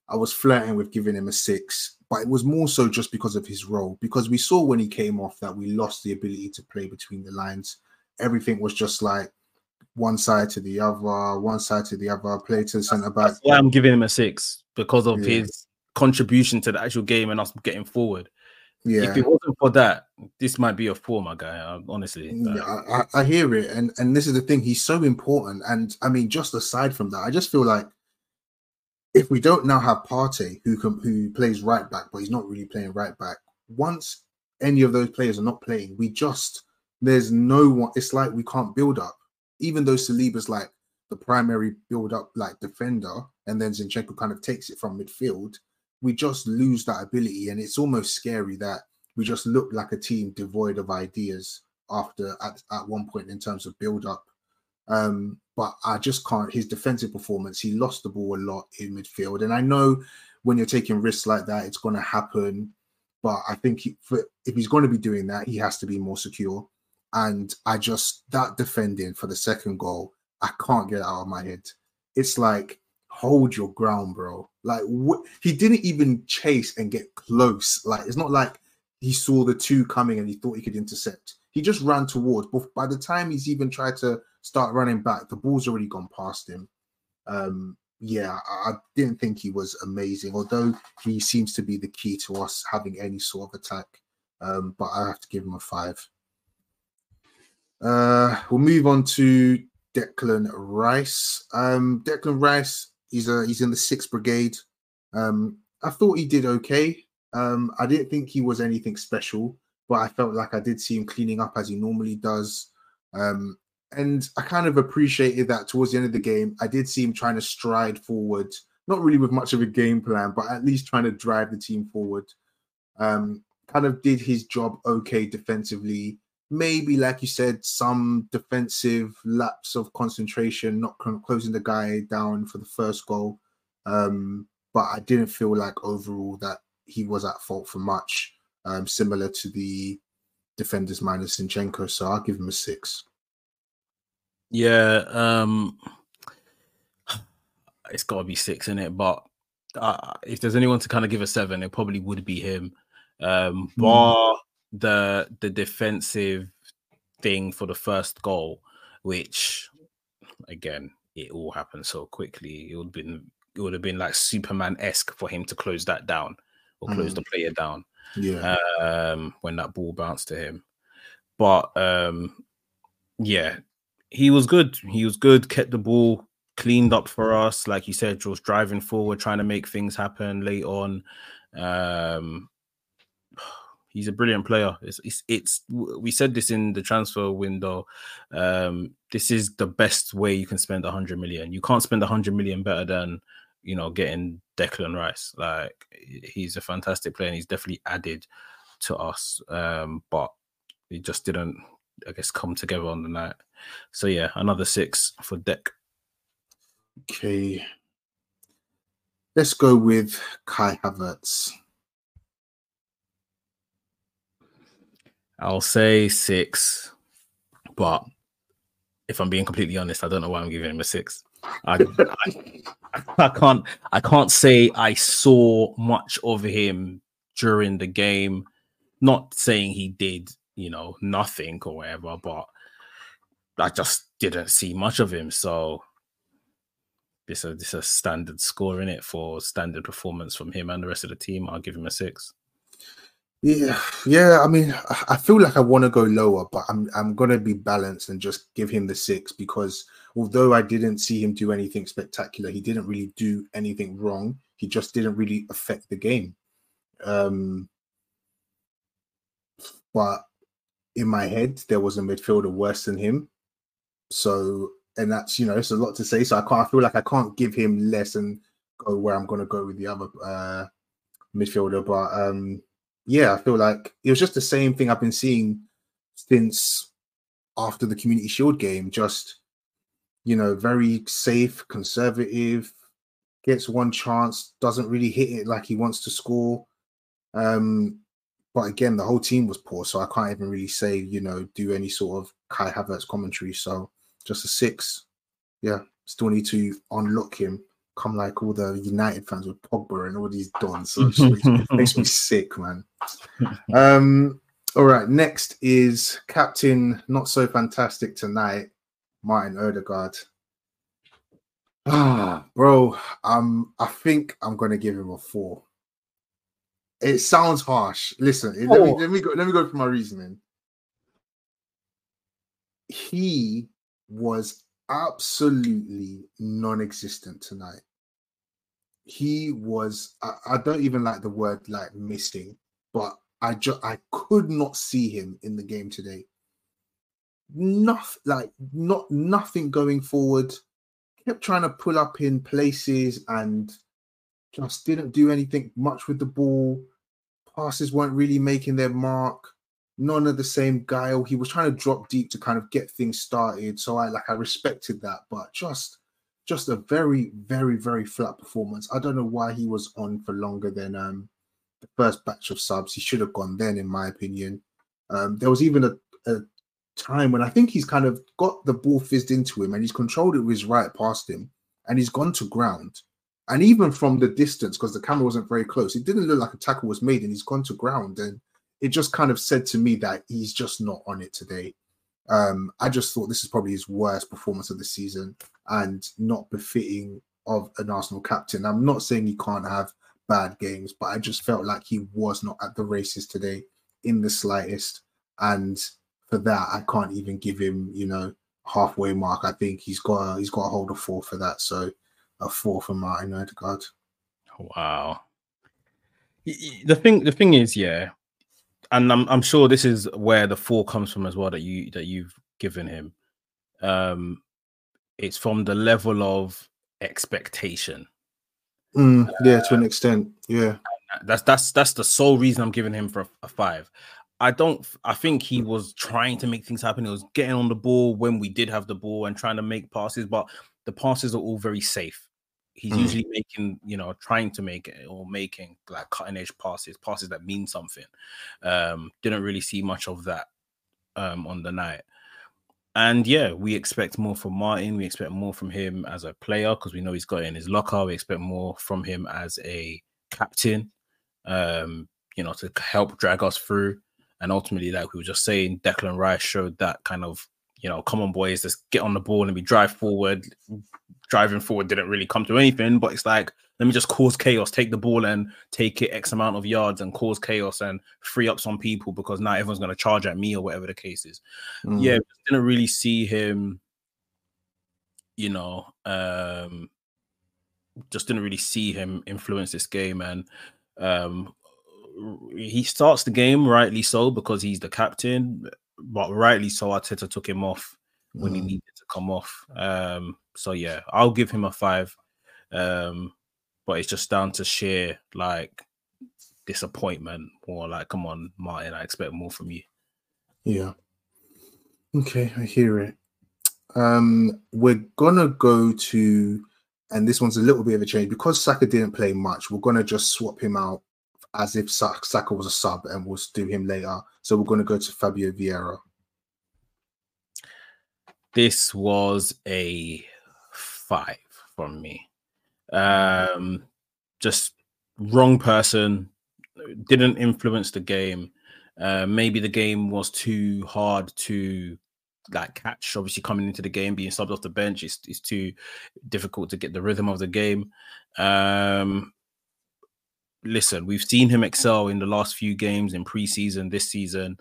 I was flirting with giving him a six, but it was more so just because of his role. Because we saw when he came off that we lost the ability to play between the lines. Everything was just like one side to the other, one side to the other, play to the centre back. That's why I'm giving him a six because of yeah. his contribution to the actual game and us getting forward. Yeah. If it wasn't for that, this might be a four, my guy. Uh, honestly, yeah, I, I, hear it, and and this is the thing. He's so important, and I mean, just aside from that, I just feel like if we don't now have Partey, who can who plays right back, but he's not really playing right back. Once any of those players are not playing, we just there's no one. It's like we can't build up, even though Saliba's like the primary build up like defender, and then Zinchenko kind of takes it from midfield we just lose that ability, and it's almost scary that we just look like a team devoid of ideas after at, at one point in terms of build up. Um, but I just can't. His defensive performance, he lost the ball a lot in midfield, and I know when you're taking risks like that, it's going to happen. But I think he, for, if he's going to be doing that, he has to be more secure. And I just that defending for the second goal, I can't get out of my head. It's like hold your ground, bro. Like what he didn't even chase and get close. Like it's not like he saw the two coming and he thought he could intercept. He just ran towards. But by the time he's even tried to start running back, the ball's already gone past him. Um, yeah, I, didn't think he was amazing, although he seems to be the key to us having any sort of attack. Um, but I have to give him a five. Uh, we'll move on to Declan Rice. Um, Declan Rice He's a he's in the sixth brigade. Um, I thought he did okay. Um, I didn't think he was anything special, but I felt like I did see him cleaning up as he normally does. Um, and I kind of appreciated that towards the end of the game, I did see him trying to stride forward, not really with much of a game plan, but at least trying to drive the team forward. Um, kind of did his job okay defensively. maybe, like you said, some defensive lapse of concentration, not closing the guy down for the first goal. Um, but I didn't feel like overall that he was at fault for much, um, similar to the defenders minus Zinchenko. So I'll give him a six. Yeah, um, it's got to be six in it. But uh, if there's anyone to kind of give a seven, it probably would be him. Um, hmm. bar mm. the the defensive thing for the first goal, which again it all happened so quickly. It would have been it would have been like Superman esque for him to close that down or close mm. the player down. Yeah. Um, when that ball bounced to him, but um, yeah, he was good. He was good. Kept the ball cleaned up for us. Like you said, was driving forward, trying to make things happen late on. Um, he's a brilliant player. It's, it's, it's we said this in the transfer window. Um, this is the best way you can spend a hundred million. You can't spend a hundred million better than you know getting Declan Rice. Like he's a fantastic player and he's definitely added to us. Um, but it just didn't, I guess, come together on the night. So yeah, another six for Deck. Okay. Let's go with Kai Havertz. I'll say six, but if I'm being completely honest, I don't know why I'm giving him a six. I, I, I, can't I can't say I saw much of him during the game. Not saying he did, you know, nothing or whatever, but I just didn't see much of him. So this uh, is this a standard score in it for standard performance from him and the rest of the team. I'll give him a six. Yeah, yeah. I mean, I feel like I want to go lower, but I'm I'm gonna be balanced and just give him the six because although I didn't see him do anything spectacular, he didn't really do anything wrong. He just didn't really affect the game. Um, but in my head, there was a midfielder worse than him. So and that's you know it's a lot to say. So I can't I feel like I can't give him less and go where I'm going to go with the other uh, midfielder. But um, yeah, I feel like it was just the same thing I've been seeing since after the Community Shield game. Just you know, very safe, conservative, gets one chance, doesn't really hit it like he wants to score. Um, but again, the whole team was poor, so I can't even really say, you know, do any sort of Kai Havertz commentary. So just a six. Yeah, still need to unlock him. Come like all the United fans with Pogba and all these dons. So it makes me sick, man. Um, all right, next is Captain Not So Fantastic Tonight, Martin Odegaard. Ah, bro, um, I think I'm gonna give him a four. It sounds harsh. Listen, let me let me go let me go for my reasoning. He was absolutely non-existent tonight. He was I, I, don't even like the word like missing, but I just I could not see him in the game today. Nothing like not nothing going forward. Kept trying to pull up in places and just didn't do anything much with the ball. Passes weren't really making their mark none of the same guile. He was trying to drop deep to kind of get things started. So I like I respected that, but just just a very, very, very flat performance. I don't know why he was on for longer than um the first batch of subs. He should have gone then, in my opinion. Um, there was even a, a time when I think he's kind of got the ball fizzed into him and he's controlled it with his right past him and he's gone to ground. And even from the distance, because the camera wasn't very close, it didn't look like a tackle was made and he's gone to ground. And it just kind of said to me that he's just not on it today. Um, I just thought this is probably his worst performance of the season and not befitting of an Arsenal captain. I'm not saying he can't have bad games, but I just felt like he was not at the races today in the slightest. And for that, I can't even give him, you know, halfway mark. I think he's got a, he's got a hold of four for that. So a four for Martin Odegaard. Wow. The thing, the thing is, yeah, and I'm I'm sure this is where the four comes from as well that you that you've given him. Um, it's from the level of expectation. Mm, yeah, to an extent. Yeah, that's that's that's the sole reason I'm giving him for a, a five. I don't. I think he was trying to make things happen. He was getting on the ball when we did have the ball and trying to make passes, but the passes are all very safe. He's mm. usually making, you know, trying to make it or making like cutting edge passes, passes that mean something. Um, didn't really see much of that um, on the night. And yeah, we expect more from Martin. We expect more from him as a player because we know he's got it in his locker. We expect more from him as a captain, um, you know, to help drag us through. And ultimately, like we were just saying, Declan Rice showed that kind of, you know, come on, boys, let's get on the ball and we drive forward. Driving forward didn't really come to anything, but it's like, let me just cause chaos, take the ball and take it X amount of yards and cause chaos and free up some people because now everyone's going to charge at me or whatever the case is. Mm. Yeah, didn't really see him, you know, um, just didn't really see him influence this game. And um, he starts the game rightly so because he's the captain, but rightly so. Arteta took him off when mm. he needed to come off. Um, so yeah, I'll give him a five. Um, but it's just down to sheer like disappointment or like, come on, Martin, I expect more from you. Yeah. Okay, I hear it. Um, we're gonna go to, and this one's a little bit of a change because Saka didn't play much. We're gonna just swap him out as if Saka was a sub, and we'll do him later. So we're gonna go to Fabio Vieira. This was a five from me. Um, just wrong person, didn't influence the game. Uh, maybe the game was too hard to like catch. Obviously, coming into the game, being subbed off the bench is is too difficult to get the rhythm of the game. Um, listen, we've seen him excel in the last few games in preseason, this season,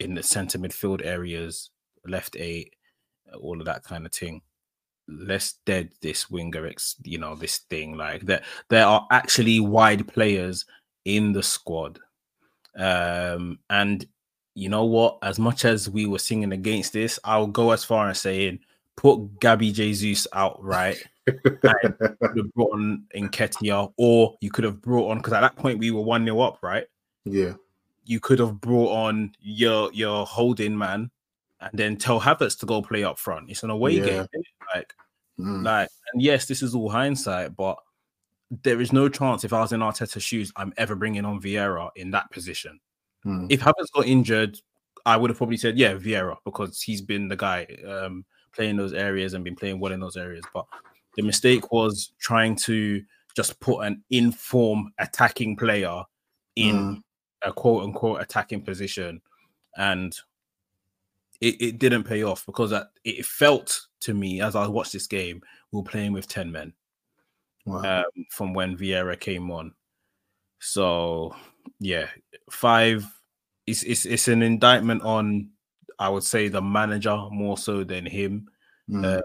in the centre midfield areas, left eight, all of that kind of thing. Let's dead this winger, you know, this thing like that. There are actually wide players in the squad, um, and you know what? As much as we were singing against this, I'll go as far as saying put Gabby Jesus out right. could have brought on Nketiah, or you could have brought on because at that point we were one 0 up, right? Yeah. You could have brought on your your holding man, and then tell Havertz to go play up front. It's an away yeah. game, like, mm. like, and yes, this is all hindsight, but there is no chance if I was in Arteta's shoes, I'm ever bringing on Vieira in that position. Mm. If Havertz got injured, I would have probably said, yeah, Vieira, because he's been the guy um, playing those areas and been playing well in those areas. But the mistake was trying to just put an inform attacking player in mm. a quote unquote attacking position. And it, it didn't pay off because it felt to me as I watched this game, we were playing with 10 men wow. um, from when Vieira came on. So, yeah, five it's, it's it's an indictment on I would say the manager more so than him. Mm. Uh,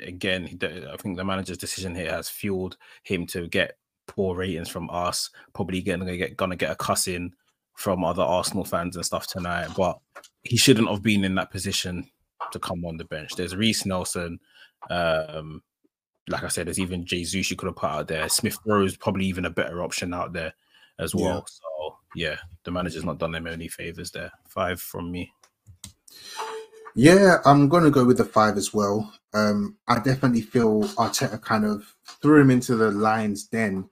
again, I think the manager's decision here has fueled him to get poor ratings from us. Probably gonna get gonna get a cussing from other Arsenal fans and stuff tonight. But he shouldn't have been in that position to come on the bench. There's Reiss Nelson. Um, like I said, there's even Jesus you could have put out there. Smith Rowe is probably even a better option out there as well. Yeah. So yeah, the manager's not done them any favors there. Five from me. Yeah, I'm going to go with the five as well. Um, I definitely feel Arteta kind of threw him into the lion's den.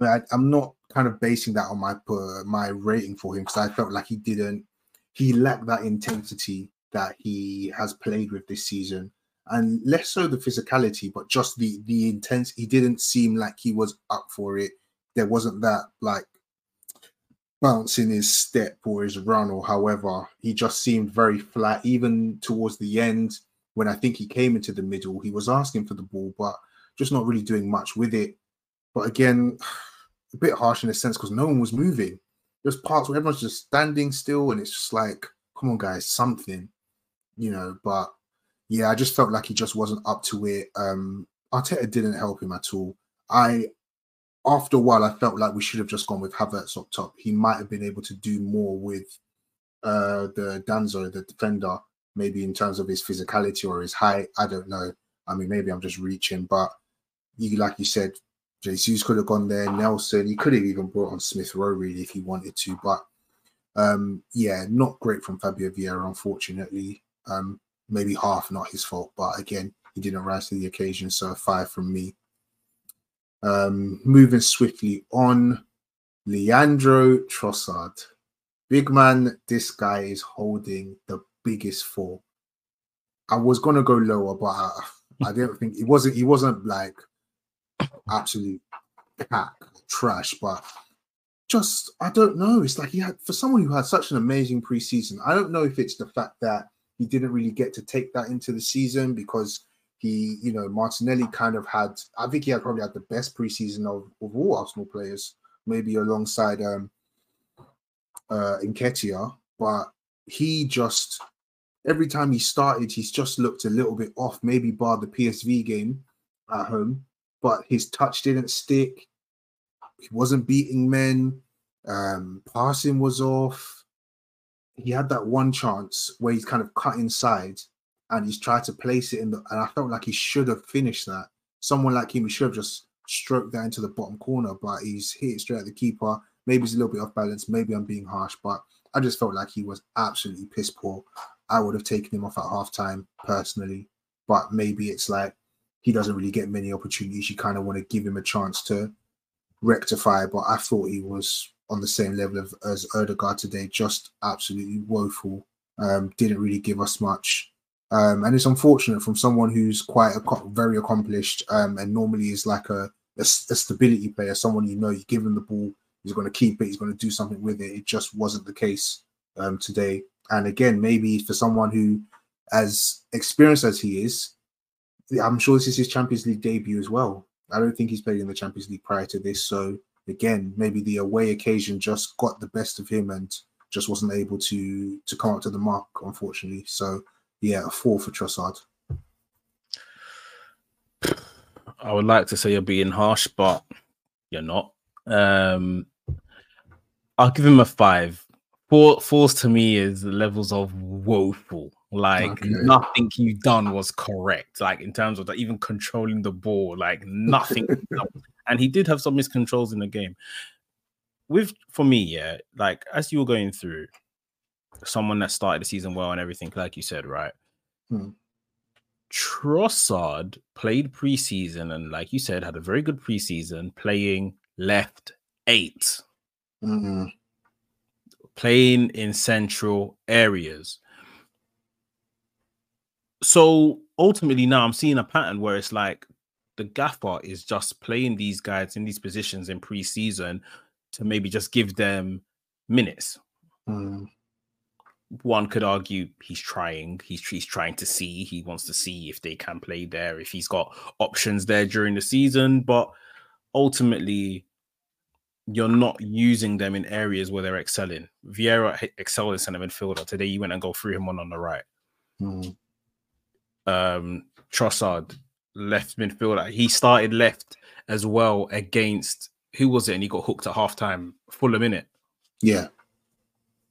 I mean, I, am not kind of basing that on my uh, my rating for him because I felt like he didn't, he lacked that intensity that he has played with this season, and less so the physicality, but just the the intense. He didn't seem like he was up for it. There wasn't that like bounce in his step or his run or however. He just seemed very flat, even towards the end when I think he came into the middle. He was asking for the ball, but just not really doing much with it. But again, a bit harsh in a sense because no one was moving. There's parts where everyone's just standing still, and it's just like, come on, guys, something, you know. But yeah, I just felt like he just wasn't up to it. Um, Arteta didn't help him at all. I after a while, I felt like we should have just gone with Havertz up top. He might have been able to do more with uh, the Danso, the defender, maybe in terms of his physicality or his height. I don't know. I mean, maybe I'm just reaching, but you, like you said, Jesus could have gone there. Nelson, he could have even brought on Smith Rowe really if he wanted to, but Um, yeah, not great from Fabio Vieira, unfortunately. Um, maybe half not his fault, but again, he didn't rise to the occasion. So five from me. Um, moving swiftly on, Leandro Trossard. Big man, this guy is holding the biggest fall. I was gonna go lower, but I, I didn't think it wasn't. He wasn't like absolute pack trash, but just I don't know. It's like he had for someone who had such an amazing preseason. I don't know if it's the fact that he didn't really get to take that into the season because he, you know, Martinelli kind of had. I think he had probably had the best preseason of, of all Arsenal players, maybe alongside um uh Nketiah, but he just every time he started, he's just looked a little bit off, maybe bar the PSV game at home, but his touch didn't stick. He wasn't beating men. Um, passing was off. He had that one chance where he's kind of cut inside and he's tried to place it in the and I felt like he should have finished that. Someone like him, he should have just stroked that into the bottom corner, but he's hit it straight at the keeper. Maybe he's a little bit off balance. Maybe I'm being harsh, but I just felt like he was absolutely piss poor. I would have taken him off at halftime personally, but maybe it's like he doesn't really get many opportunities. You kind of want to give him a chance to rectify, but I thought he was on the same level of, as Odegaard today, just absolutely woeful. Um, didn't really give us much. Um, and it's unfortunate from someone who's quite a, very accomplished um, and normally is like a, a, a, stability player, someone you know, you give him the ball, he's going to keep it, he's going to do something with it. It just wasn't the case um, today. And again, maybe for someone who, as experienced as he is, I'm sure this is his Champions League debut as well. I don't think he's played in the Champions League prior to this. So again, maybe the away occasion just got the best of him and just wasn't able to to come up to the mark, unfortunately. So yeah, a four for Trossard. I would like to say you're being harsh, but you're not. Um, I'll give him a five. Four, fours to me is levels of woeful. Like okay. nothing you've done was correct. Like in terms of that, even controlling the ball, like nothing. and he did have some miscontrols in the game. With for me, yeah, like as you were going through, someone that started the season well and everything, like you said, right? Hmm. Trossard played preseason and, like you said, had a very good preseason playing left 8 mm-hmm playing in central areas. So ultimately, now I'm seeing a pattern where it's like the gaffer is just playing these guys in these positions in preseason to maybe just give them minutes. Mm. One could argue he's trying. He's he's trying to see. He wants to see if they can play there, if he's got options there during the season. But ultimately, you're not using them in areas where they're excelling. Vieira excelled in center midfielder. Today you went and go through him on on the right. Mm. Um, Trossard left midfielder. He started left as well against who was it? And he got hooked at halftime. full in minute. Yeah.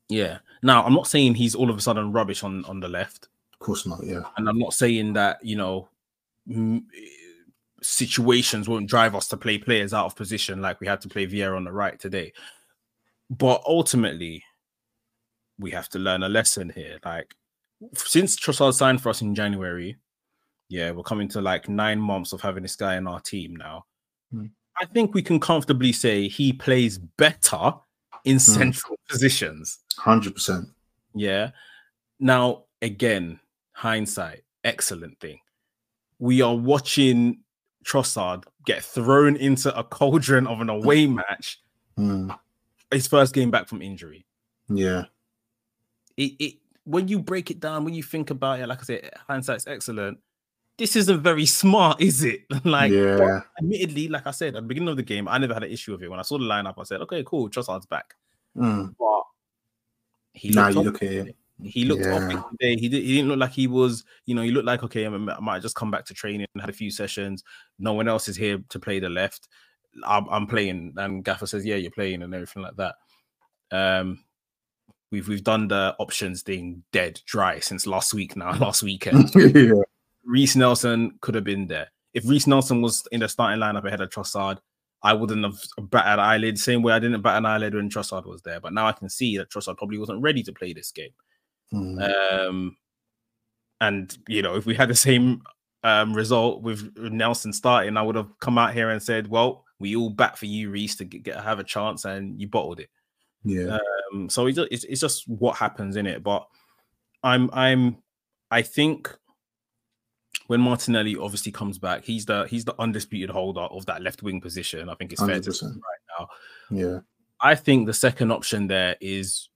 Yeah. Now I'm not saying he's all of a sudden rubbish on on the left. Of course not. Yeah. And I'm not saying that you know situations won't drive us to play players out of position like we had to play Vieira on the right today. But ultimately, we have to learn a lesson here. Like since Trossard signed for us in January, yeah, we're coming to like nine months of having this guy in our team now. Mm. I think we can comfortably say he plays better in mm. central positions. Hundred percent. Yeah. Now, again, hindsight, excellent thing. We are watching Trossard get thrown into a cauldron of an away match. Mm. His first game back from injury. Yeah. It, it when you break it down, when you think about it, like I said, hindsight's excellent. This isn't very smart, is it? like, yeah. admittedly, like I said at the beginning of the game, I never had an issue with it. When I saw the lineup, I said, okay, cool, Trossard's back. Mm. But he now you look at it. He looked yeah. today. He, did, he didn't look like he was, you know, he looked like, okay, I might just come back to training and had a few sessions. No one else is here to play the left. I'm, I'm playing. And Gaffer says, yeah, you're playing and everything like that. Um, we've we've done the options thing dead dry since last week now, last weekend. yeah. Reiss Nelson could have been there. If Reiss Nelson was in the starting lineup ahead of Trossard, I wouldn't have batted an eyelid. Same way I didn't bat an eyelid when Trossard was there. But now I can see that Trossard probably wasn't ready to play this game. Mm. Um, and you know, if we had the same um, result with Nelson starting, I would have come out here and said, "Well, we all bat for you, Reiss, to get, get have a chance, and you bottled it." yeah. Um, so it's, it's it's just what happens in it. But I'm I'm I think when Martinelli obviously comes back, he's the he's the undisputed holder of that left wing position. I think it's fair to say right now. yeah. I think the second option there is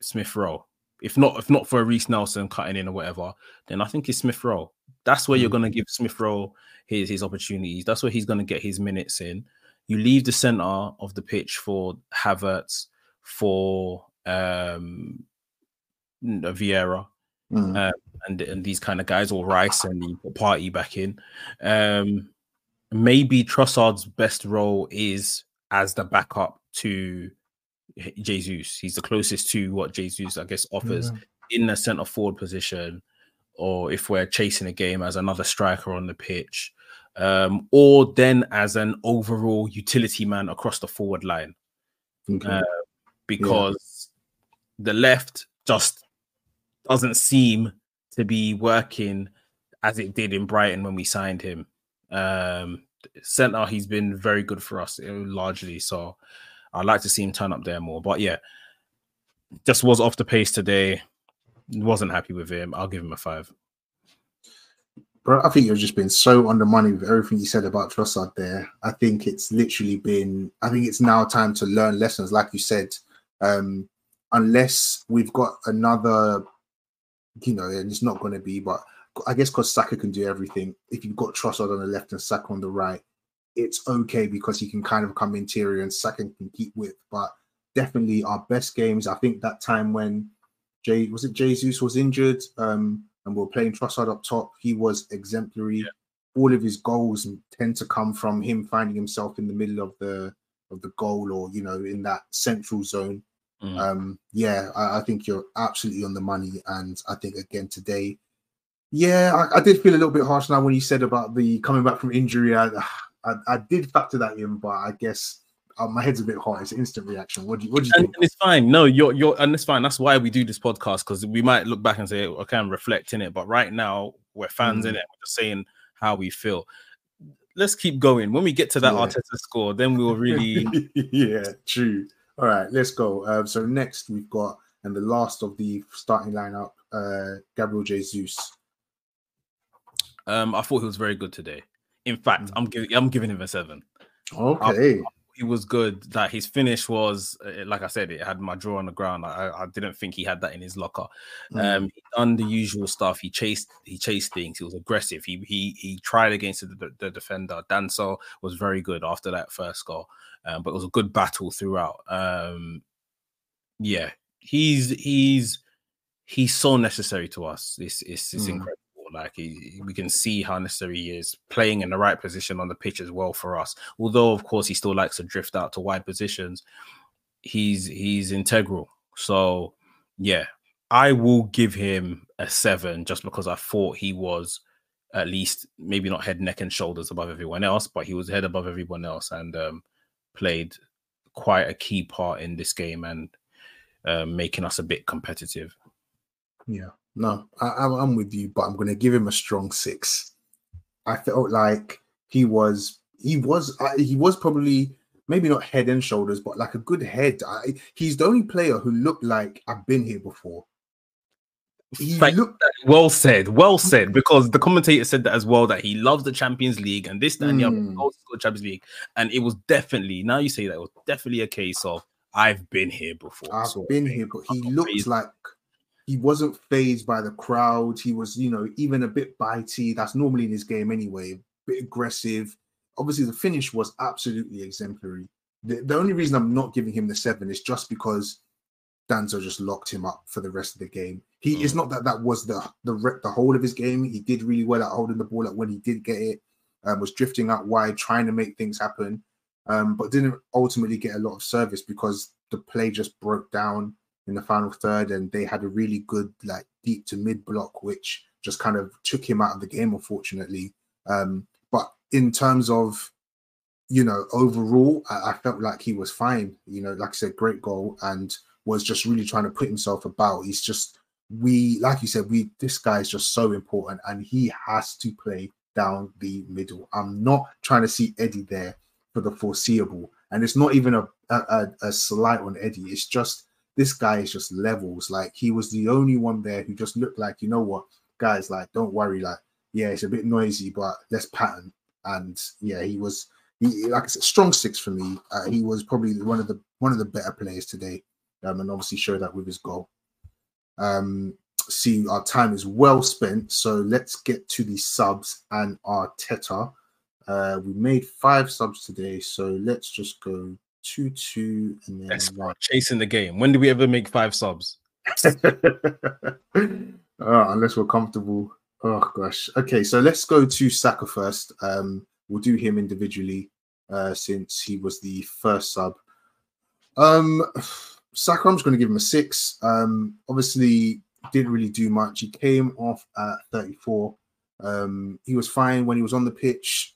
Smith Rowe. If not, if not for Reiss Nelson cutting in or whatever, then I think it's Smith Rowe. That's where you're Mm. going to give Smith Rowe his his opportunities. That's where he's going to get his minutes in. You leave the center of the pitch for Havertz, for um Vieira, Mm. uh, and and these kind of guys, or Rice, and you put Partey back in. Um, maybe Trossard's best role is as the backup to Jesus. He's the closest to what Jesus, I guess, offers Yeah. in the centre forward position, or if we're chasing a game as another striker on the pitch, um, or then as an overall utility man across the forward line Okay. uh, because the left just doesn't seem to be working as it did in Brighton when we signed him. Um, center, he's been very good for us uh, largely, so I'd like to see him turn up there more. But yeah, just was off the pace today. Wasn't happy with him. I'll give him a five. Bro, I think you've just been so on the money with everything you said about Trossard there. I think it's literally been, I think it's now time to learn lessons, like you said. Um, unless we've got another, you know, and it's not going to be, but I guess because Saka can do everything. If you've got Trossard on the left and Saka on the right, it's okay because he can kind of come interior and second can keep with. But definitely our best games, I think that time when Jay was it Jesus was injured, um, and we are playing Trossard up top. He was exemplary. All of his goals tend to come from him finding himself in the middle of the of the goal or you know in that central zone. Mm. Um, yeah, I, I think you're absolutely on the money, and I think again today, yeah, I, I did feel a little bit harsh now when you said about the coming back from injury. I I, I did factor that in, but I guess uh, my head's a bit hot. It's an instant reaction. What do you what do you and, think? and it's fine. No, you're you're and it's fine. That's why we do this podcast because we might look back and say, okay, I'm reflecting it. But right now, we're fans in Mm. it. We're just saying how we feel. Let's keep going. When we get to that Yeah. Arteta score, then we'll really yeah, true. All right, let's go. Um, so next we've got and the last of the starting lineup, uh, Gabriel Jesus. um I thought he was very good today. In fact, Mm. I'm giving I'm giving him a seven. Okay, He was good. That his finish was uh, like I said, it had my draw on the ground. I, I didn't think he had that in his locker. Mm. Um, he done the usual stuff. He chased, he chased things. He was aggressive. He he he tried against the, the, the defender. Danso was very good after that first goal, um, but it was a good battle throughout. Um, yeah, he's he's he's so necessary to us. It's it's, it's Mm. incredible. Like he, we can see how necessary he is playing in the right position on the pitch as well for us. Although of course he still likes to drift out to wide positions. He's he's integral. So yeah, I will give him a seven just because I thought he was at least maybe not head, neck, and shoulders above everyone else, but he was head above everyone else and um, played quite a key part in this game and um, making us a bit competitive. yeah, no, I, I'm I'm with you, but I'm going to give him a strong six. I felt like he was he was uh, he was probably maybe not head and shoulders, but like a good head. I, he's the only player who looked like I've been here before. He looked Well said, well said, because the commentator said that as well that he loves the Champions League and this, that, and the Mm. Champions League. And it was definitely, now you say that, it was definitely a case of I've been here before. I've of been here, but he phased. like he wasn't phased by the crowd. He was, you know, even a bit bitey. That's normally in his game anyway. bit aggressive. Obviously, the finish was absolutely exemplary. The, the only reason I'm not giving him the seven is just because Danso just locked him up for the rest of the game. He Mm. it's not that that was the the re- the whole of his game. He did really well at holding the ball up when he did get it. Um, was drifting out wide, trying to make things happen, um, but didn't ultimately get a lot of service because the play just broke down in the final third, and they had a really good like deep to mid block, which just kind of took him out of the game, unfortunately. Um, but in terms of you know, overall, I, I, felt like he was fine. You know, like I said, great goal and was just really trying to put himself about. He's just we, like you said, we this guy is just so important and he has to play down the middle. I'm not trying to see Eddie there for the foreseeable, and it's not even a a, a slight on Eddie. It's just this guy is just levels. Like he was the only one there who just looked like, you know what, guys, like don't worry, like yeah, it's a bit noisy, but let's pattern. And yeah, he was he like I said, strong six for me. Uh, he was probably one of the one of the better players today, um, and obviously showed that with his goal. Um, see, our time is well spent, so let's get to the subs and Arteta. Uh, we made five subs today, so let's just go two two and then one. chasing the game. When do we ever make five subs? uh, unless we're comfortable. Oh gosh. Okay, so let's go to Saka first. Um, we'll do him individually uh, since he was the first sub. Um, Saka, I'm just going to give him a six. Um, obviously, didn't really do much. He came off at 34. Um, he was fine when he was on the pitch.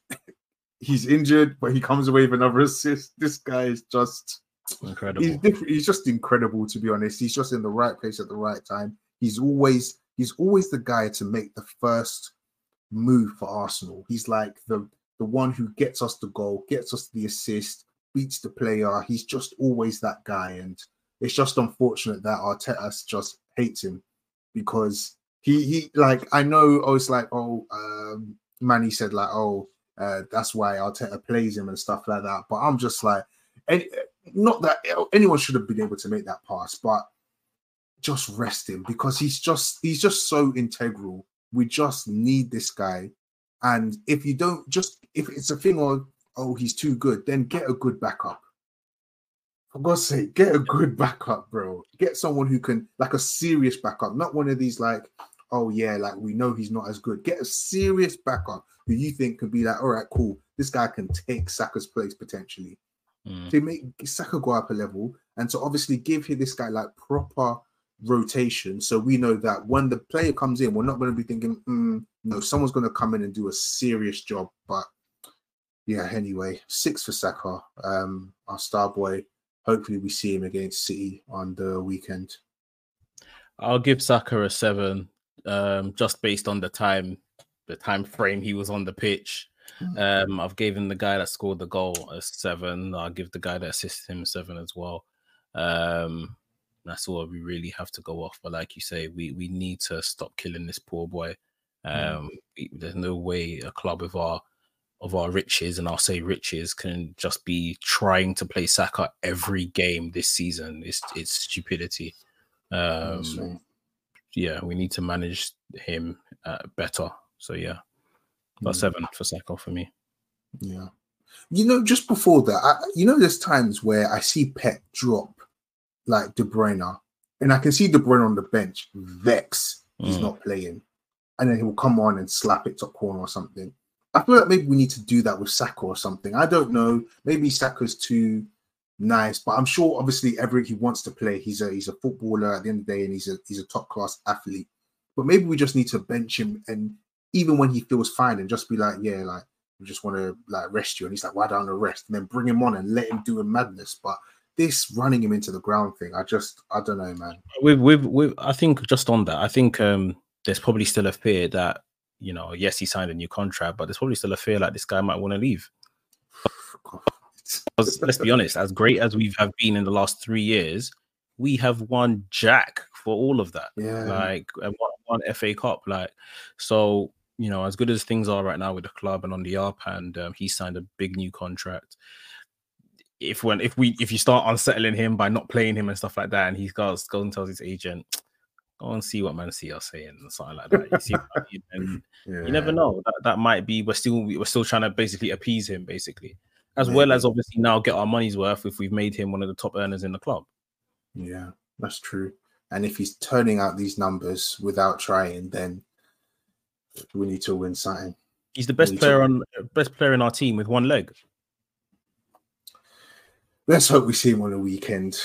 He's injured, but he comes away with another assist. This guy is just incredible. He's different. He's just incredible, to be honest. He's just in the right place at the right time. He's always he's always the guy to make the first move for Arsenal. He's like the the one who gets us the goal, gets us the assist, beats the player. He's just always that guy, and it's just unfortunate that Arteta just hates him because he he like I know I was like oh um Manny said like oh uh, that's why Arteta plays him and stuff like that. But I'm just like, any, not that anyone should have been able to make that pass, but just rest him because he's just he's just so integral. We just need this guy, and if you don't just if it's a thing or oh he's too good, then get a good backup. For God's sake, get a good backup, bro. Get someone who can like a serious backup, not one of these like oh yeah, like we know he's not as good. Get a serious backup who you think could be like, all right, cool. This guy can take Saka's place potentially. Mm. To make Saka go up a level and to obviously give this guy like proper rotation. So we know that when the player comes in, we're not going to be thinking, mm, no, someone's going to come in and do a serious job. But yeah, anyway, six for Saka, um, our star boy. Hopefully, we see him against City on the weekend. I'll give Saka a seven um, just based on the time, the time frame he was on the pitch. Hmm. Um, I've given the guy that scored the goal a seven. I'll give the guy that assisted him a seven as well. Um, that's all we really have to go off. But like you say, we we need to stop killing this poor boy. Hmm. Um, mm. there's no way a club of our of our riches, and I'll say riches, can just be trying to play Saka every game this season. It's it's stupidity. Um, yeah, we need to manage him uh, better. So yeah, about mm. seven for Saka for me. Yeah, you know, just before that, I, you know, there's times where I see Pep drop like De Bruyne, and I can see De Bruyne on the bench vex he's mm. not playing, and then he will come on and slap it top corner or something. I feel like maybe we need to do that with Saka or something. I don't know. Maybe Saka's too nice. But I'm sure, obviously, Everett he wants to play. He's a he's a footballer at the end of the day, and he's a he's a top class athlete. But maybe we just need to bench him, and even when he feels fine, and just be like, yeah, like we just want to like rest you, and he's like, why don't I rest? And then bring him on and let him do a madness. But this running him into the ground thing, I just I don't know, man. With with with I think just on that, I think um there's probably still a fear that you know, yes, he signed a new contract, but there's probably still a fear like this guy might want to leave. Because let's be honest, as great as we have been in the last three years, we have won Jack for all of that. Yeah. Like one, one FA Cup. Like so, you know, as good as things are right now with the club and on the up, and um, he signed a big new contract. If when if we if you start unsettling him by not playing him and stuff like that, and he goes goes and tells his agent, go and see what Man City are saying and something like that. You see, and yeah. you never know. That that might be we're still we're still trying to basically appease him, basically as Maybe. well as obviously now get our money's worth if we've made him one of the top earners in the club. Yeah, that's true. And if he's turning out these numbers without trying, then we need to win something. He's the best player on best player in our team with one leg. Let's hope we see him on the weekend.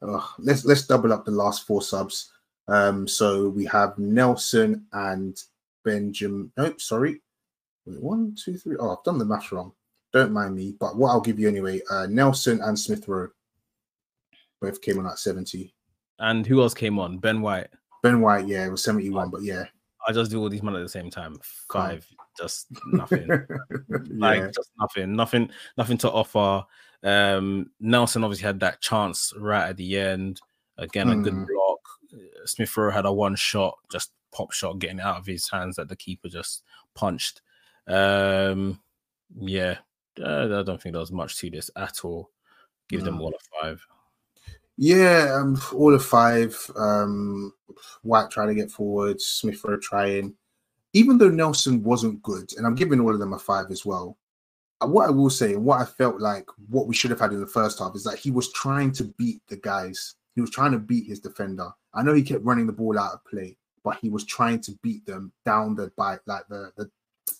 Oh, let's let's double up the last four subs. Um, so we have Nelson and Benjamin. Nope, sorry. Wait, one, two, three. Oh, I've done the math wrong. Don't mind me. But what I'll give you anyway, uh, Nelson and Smith Rowe both came on at 70. And who else came on? Ben White. Ben White, yeah, it was 71, but yeah. I just do all these men at the same time. Five, just nothing. like yeah. just nothing, nothing, nothing to offer. Um, Nelson obviously had that chance right at the end. Again, a good Mm. block. Smith Rowe had a one shot, just pop shot, getting out of his hands that the keeper just punched. Um, yeah, uh, I don't think there was much to this at all. Give them all a five. Yeah, um, all of five. Um, White trying to get forward, Smith Rowe trying. Even though Nelson wasn't good, and I'm giving all of them a five as well. uh, What I will say, and what I felt like, what we should have had in the first half is that he was trying to beat the guys. He was trying to beat his defender. I know he kept running the ball out of play, but he was trying to beat them down the by like the the,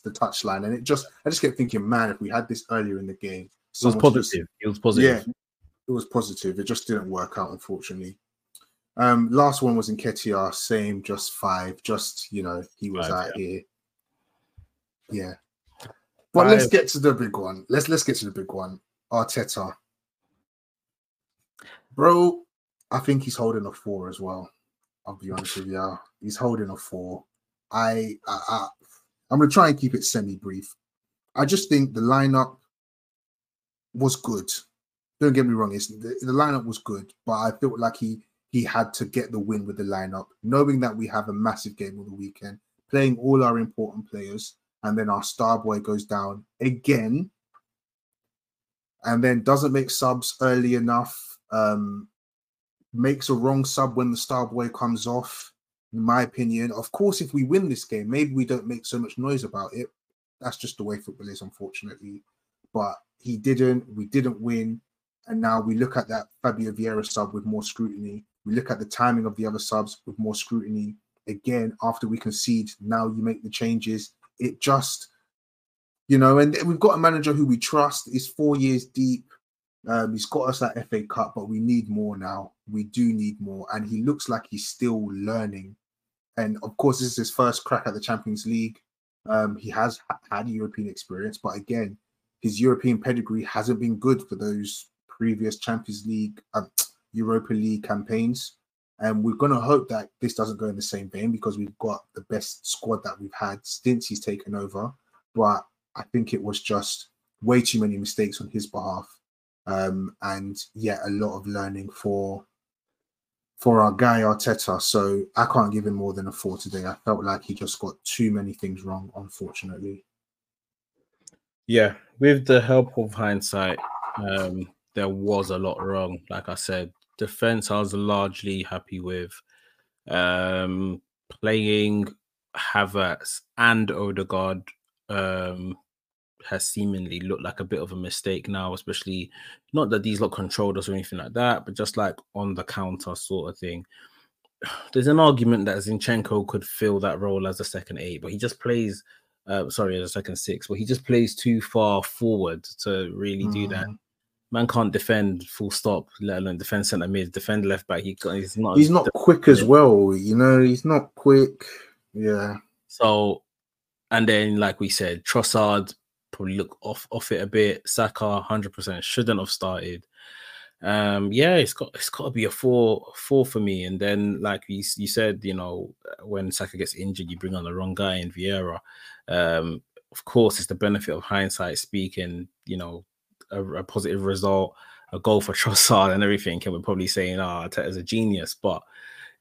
the touchline. And it just, I just kept thinking, man, if we had this earlier in the game, It was positive. It was positive. yeah, it was positive. It just didn't work out, unfortunately. Um, last one was Nketiah, same, just five. Just you know, he was Five, out here. Yeah. But let's get to the big one. Let's let's get to the big one. Arteta. Bro, I think he's holding a four as well. I'll be honest with you. He's holding a four. I, I, I I'm gonna try and keep it semi-brief. I just think the lineup was good. Don't get me wrong, it's the, the lineup was good, but I felt like he he had to get the win with the lineup, knowing that we have a massive game on the weekend, playing all our important players, and then our star boy goes down again, and then doesn't make subs early enough. Um, makes a wrong sub when the star boy comes off. In my opinion, of course, if we win this game, maybe we don't make so much noise about it. That's just the way football is, unfortunately. But he didn't. We didn't win, and now we look at that Fabio Vieira sub with more scrutiny. We look at the timing of the other subs with more scrutiny. Again, after we concede, now you make the changes. It just, you know, and we've got a manager who we trust. Is four years deep. Um, he's got us that FA Cup, but we need more now. We do need more, and he looks like he's still learning. And of course, this is his first crack at the Champions League. Um, he has had European experience, but again, his European pedigree hasn't been good for those previous Champions League, um, Europa League campaigns. And we're going to hope that this doesn't go in the same vein because we've got the best squad that we've had since he's taken over. But I think it was just way too many mistakes on his behalf. Um, and yeah, a lot of learning for for our guy Arteta. So I can't give him more than a four today. I felt like he just got too many things wrong, unfortunately. Yeah, with the help of hindsight, um, there was a lot wrong. Like I said, defense I was largely happy with. Um, playing Havertz and Odegaard um, has seemingly looked like a bit of a mistake now, especially not that these lot controlled us or anything like that, but just like on the counter sort of thing. There's an argument that Zinchenko could fill that role as a second eight, but he just plays uh, sorry, as a second six, but he just plays too far forward to really do that. Mm. Man can't defend full stop, let alone defend centre mid, defend left back. He, he's not. He's not quick as well, you know. He's not quick. Yeah, So, and then like we said, Trossard probably look off off it a bit. Saka, hundred percent shouldn't have started. Um, yeah, it's got it's got to be a four four for me. And then like you you said, you know, when Saka gets injured, you bring on the wrong guy in Vieira. Um, of course, it's the benefit of hindsight speaking. You know, a, a positive result, a goal for Trossard and everything, and we're probably saying, "Ah, oh, is a genius." But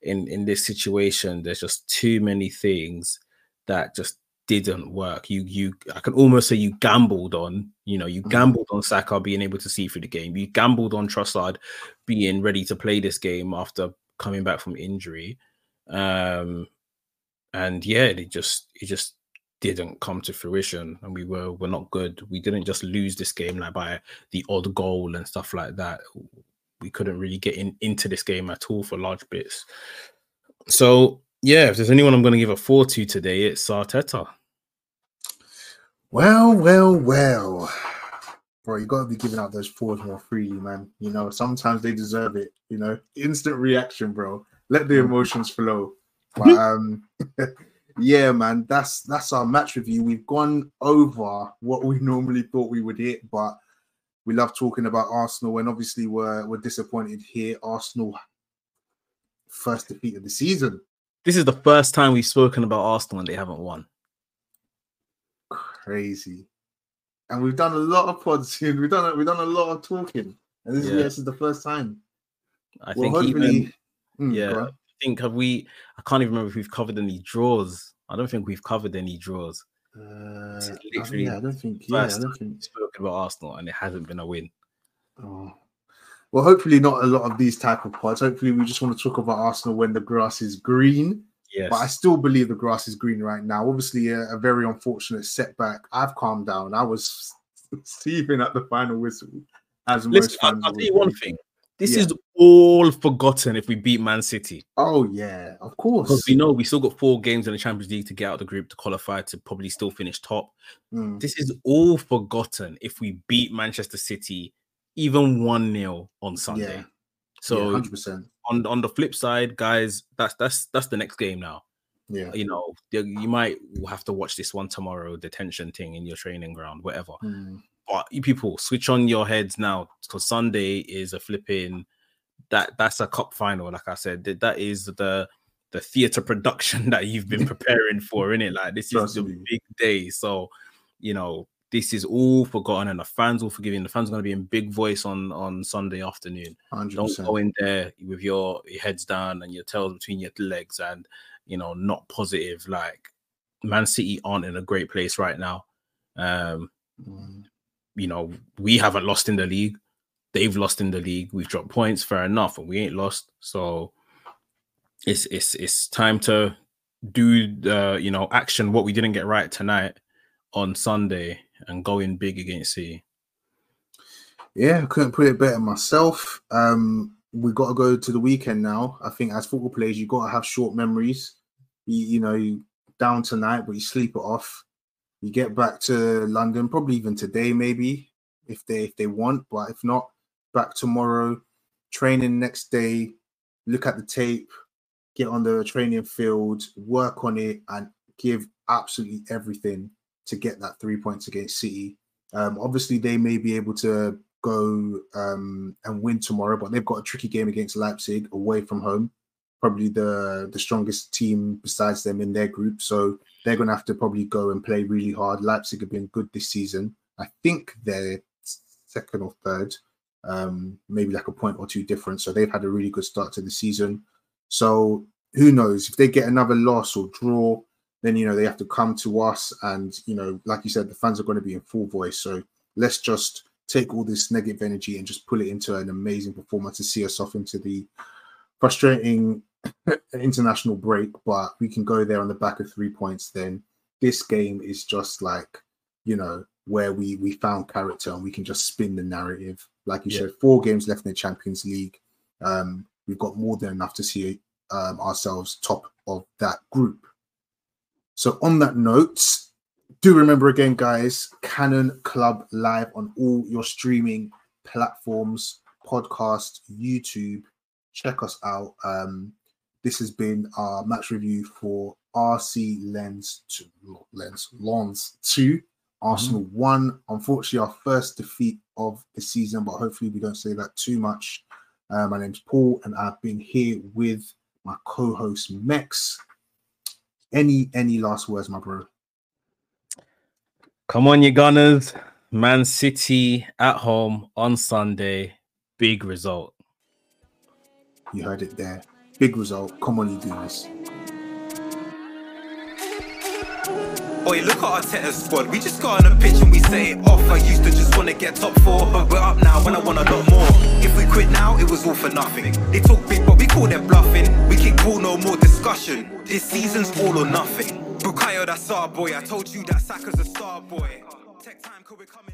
in in this situation, there's just too many things that just didn't work. You you I can almost say you gambled on, you know, you Mhm. gambled on Saka being able to see through the game. You gambled on Trossard being ready to play this game after coming back from injury. Um and yeah, it just it just didn't come to fruition and we were were not good. We didn't just lose this game like by the odd goal and stuff like that. We couldn't really get in into this game at all for large bits. So yeah, if there's anyone I'm going to give a four to today, it's Arteta. Well, well, well. Bro, you gotta be giving out those fours more freely, man. You know, sometimes they deserve it. You know, instant reaction, bro. Let the emotions flow. But um, yeah, man, that's that's our match review. We've gone over what we normally thought we would hit, but we love talking about Arsenal, and obviously we're we're disappointed here. Arsenal first defeat of the season. This is the first time we've spoken about Arsenal and they haven't won. Crazy, and we've done a lot of pods. We've done we've done a lot of talking, and this, yeah. is, this is the first time. I well, think even mm, yeah, I think have we? I can't even remember if we've covered any draws. I don't think we've covered any draws. Uh, literally, I, I don't think. Yeah, I don't think spoken about Arsenal, and it hasn't been a win. Oh. Well, hopefully not a lot of these type of pods. Hopefully, we just want to talk about Arsenal when the grass is green. Yes. But I still believe the grass is green right now. Obviously, a, a very unfortunate setback. I've calmed down. I was seething at the final whistle. As Listen, most I'll, I'll tell you one thing. This yeah. is all forgotten if we beat Man City. Oh yeah, of course. Because we know we still got four games in the Champions League to get out of the group to qualify to probably still finish top. Mm. This is all forgotten if we beat Manchester City even 1-0 on Sunday. Yeah. So yeah, 100%. on on the flip side, guys, that's that's that's the next game now. Yeah. You know, you might have to watch this one tomorrow, detention thing in your training ground, whatever. Mm. But you people switch on your heads now because Sunday is a flipping that that's a cup final. Like I said, that, that is the the theater production that you've been preparing for, in it. Like this is the big day. So, you know, this is all forgotten, and the fans will forgive you. The fans are going to be in big voice on on Sunday afternoon. 100%. Don't go in there with your, your heads down and your tails between your legs, and you know, not positive. Like Man City aren't in a great place right now. Um, mm you know, we haven't lost in the league. They've lost in the league. We've dropped points, fair enough, and we ain't lost. So it's it's it's time to do the you know action what we didn't get right tonight on Sunday and going big against City. Yeah, couldn't put it better myself. Um, we got to go to the weekend now. I think as football players, you got to have short memories. You, you know, you down tonight, but you sleep it off you get back to London, probably even today, maybe if they if they want, but if not, back tomorrow, training next day, look at the tape, get on the training field, work on it, and give absolutely everything to get that three points against City. Um, obviously, they may be able to go um, and win tomorrow, but they've got a tricky game against Leipzig away from home probably the the strongest team besides them in their group. So they're going to have to probably go and play really hard. Leipzig have been good this season. I think they're second or third, um, maybe like a point or two different. So they've had a really good start to the season. So who knows if they get another loss or draw, then you know they have to come to us, and you know, like you said, the fans are going to be in full voice. So let's just take all this negative energy and just pull it into an amazing performance to see us off into the frustrating international break, but we can go there on the back of three points. Then this game is just like you know where we we found character and we can just spin the narrative. Like you yeah. said, four games left in the Champions League. Um, we've got more than enough to see um, ourselves top of that group. So on that note, do remember again, guys, Cannon Club live on all your streaming platforms, podcast, YouTube. Check us out. Um, this has been our match review for RC Lens to Lens Lens 2. Arsenal mm-hmm. won. Unfortunately, our first defeat of the season, but hopefully we don't say that too much. Uh, my name's Paul, and I've been here with my co-host Mekz. Any any last words, my bro? Come on, you Gunners! Man City at home on Sunday. Big result. You heard it there. Big result. Come on, you Gooners. Boy, look at Arteta's squad. We just got on a pitch and we say it off. I used to just want to get top four, but we're up now when I want a lot more. If we quit now, it was all for nothing. They talk big, but we call them bluffing. We kick ball, no more discussion. This season's all or nothing. Bukayo, that's our boy. I told you that Saka's a star boy. Tech time, we're coming at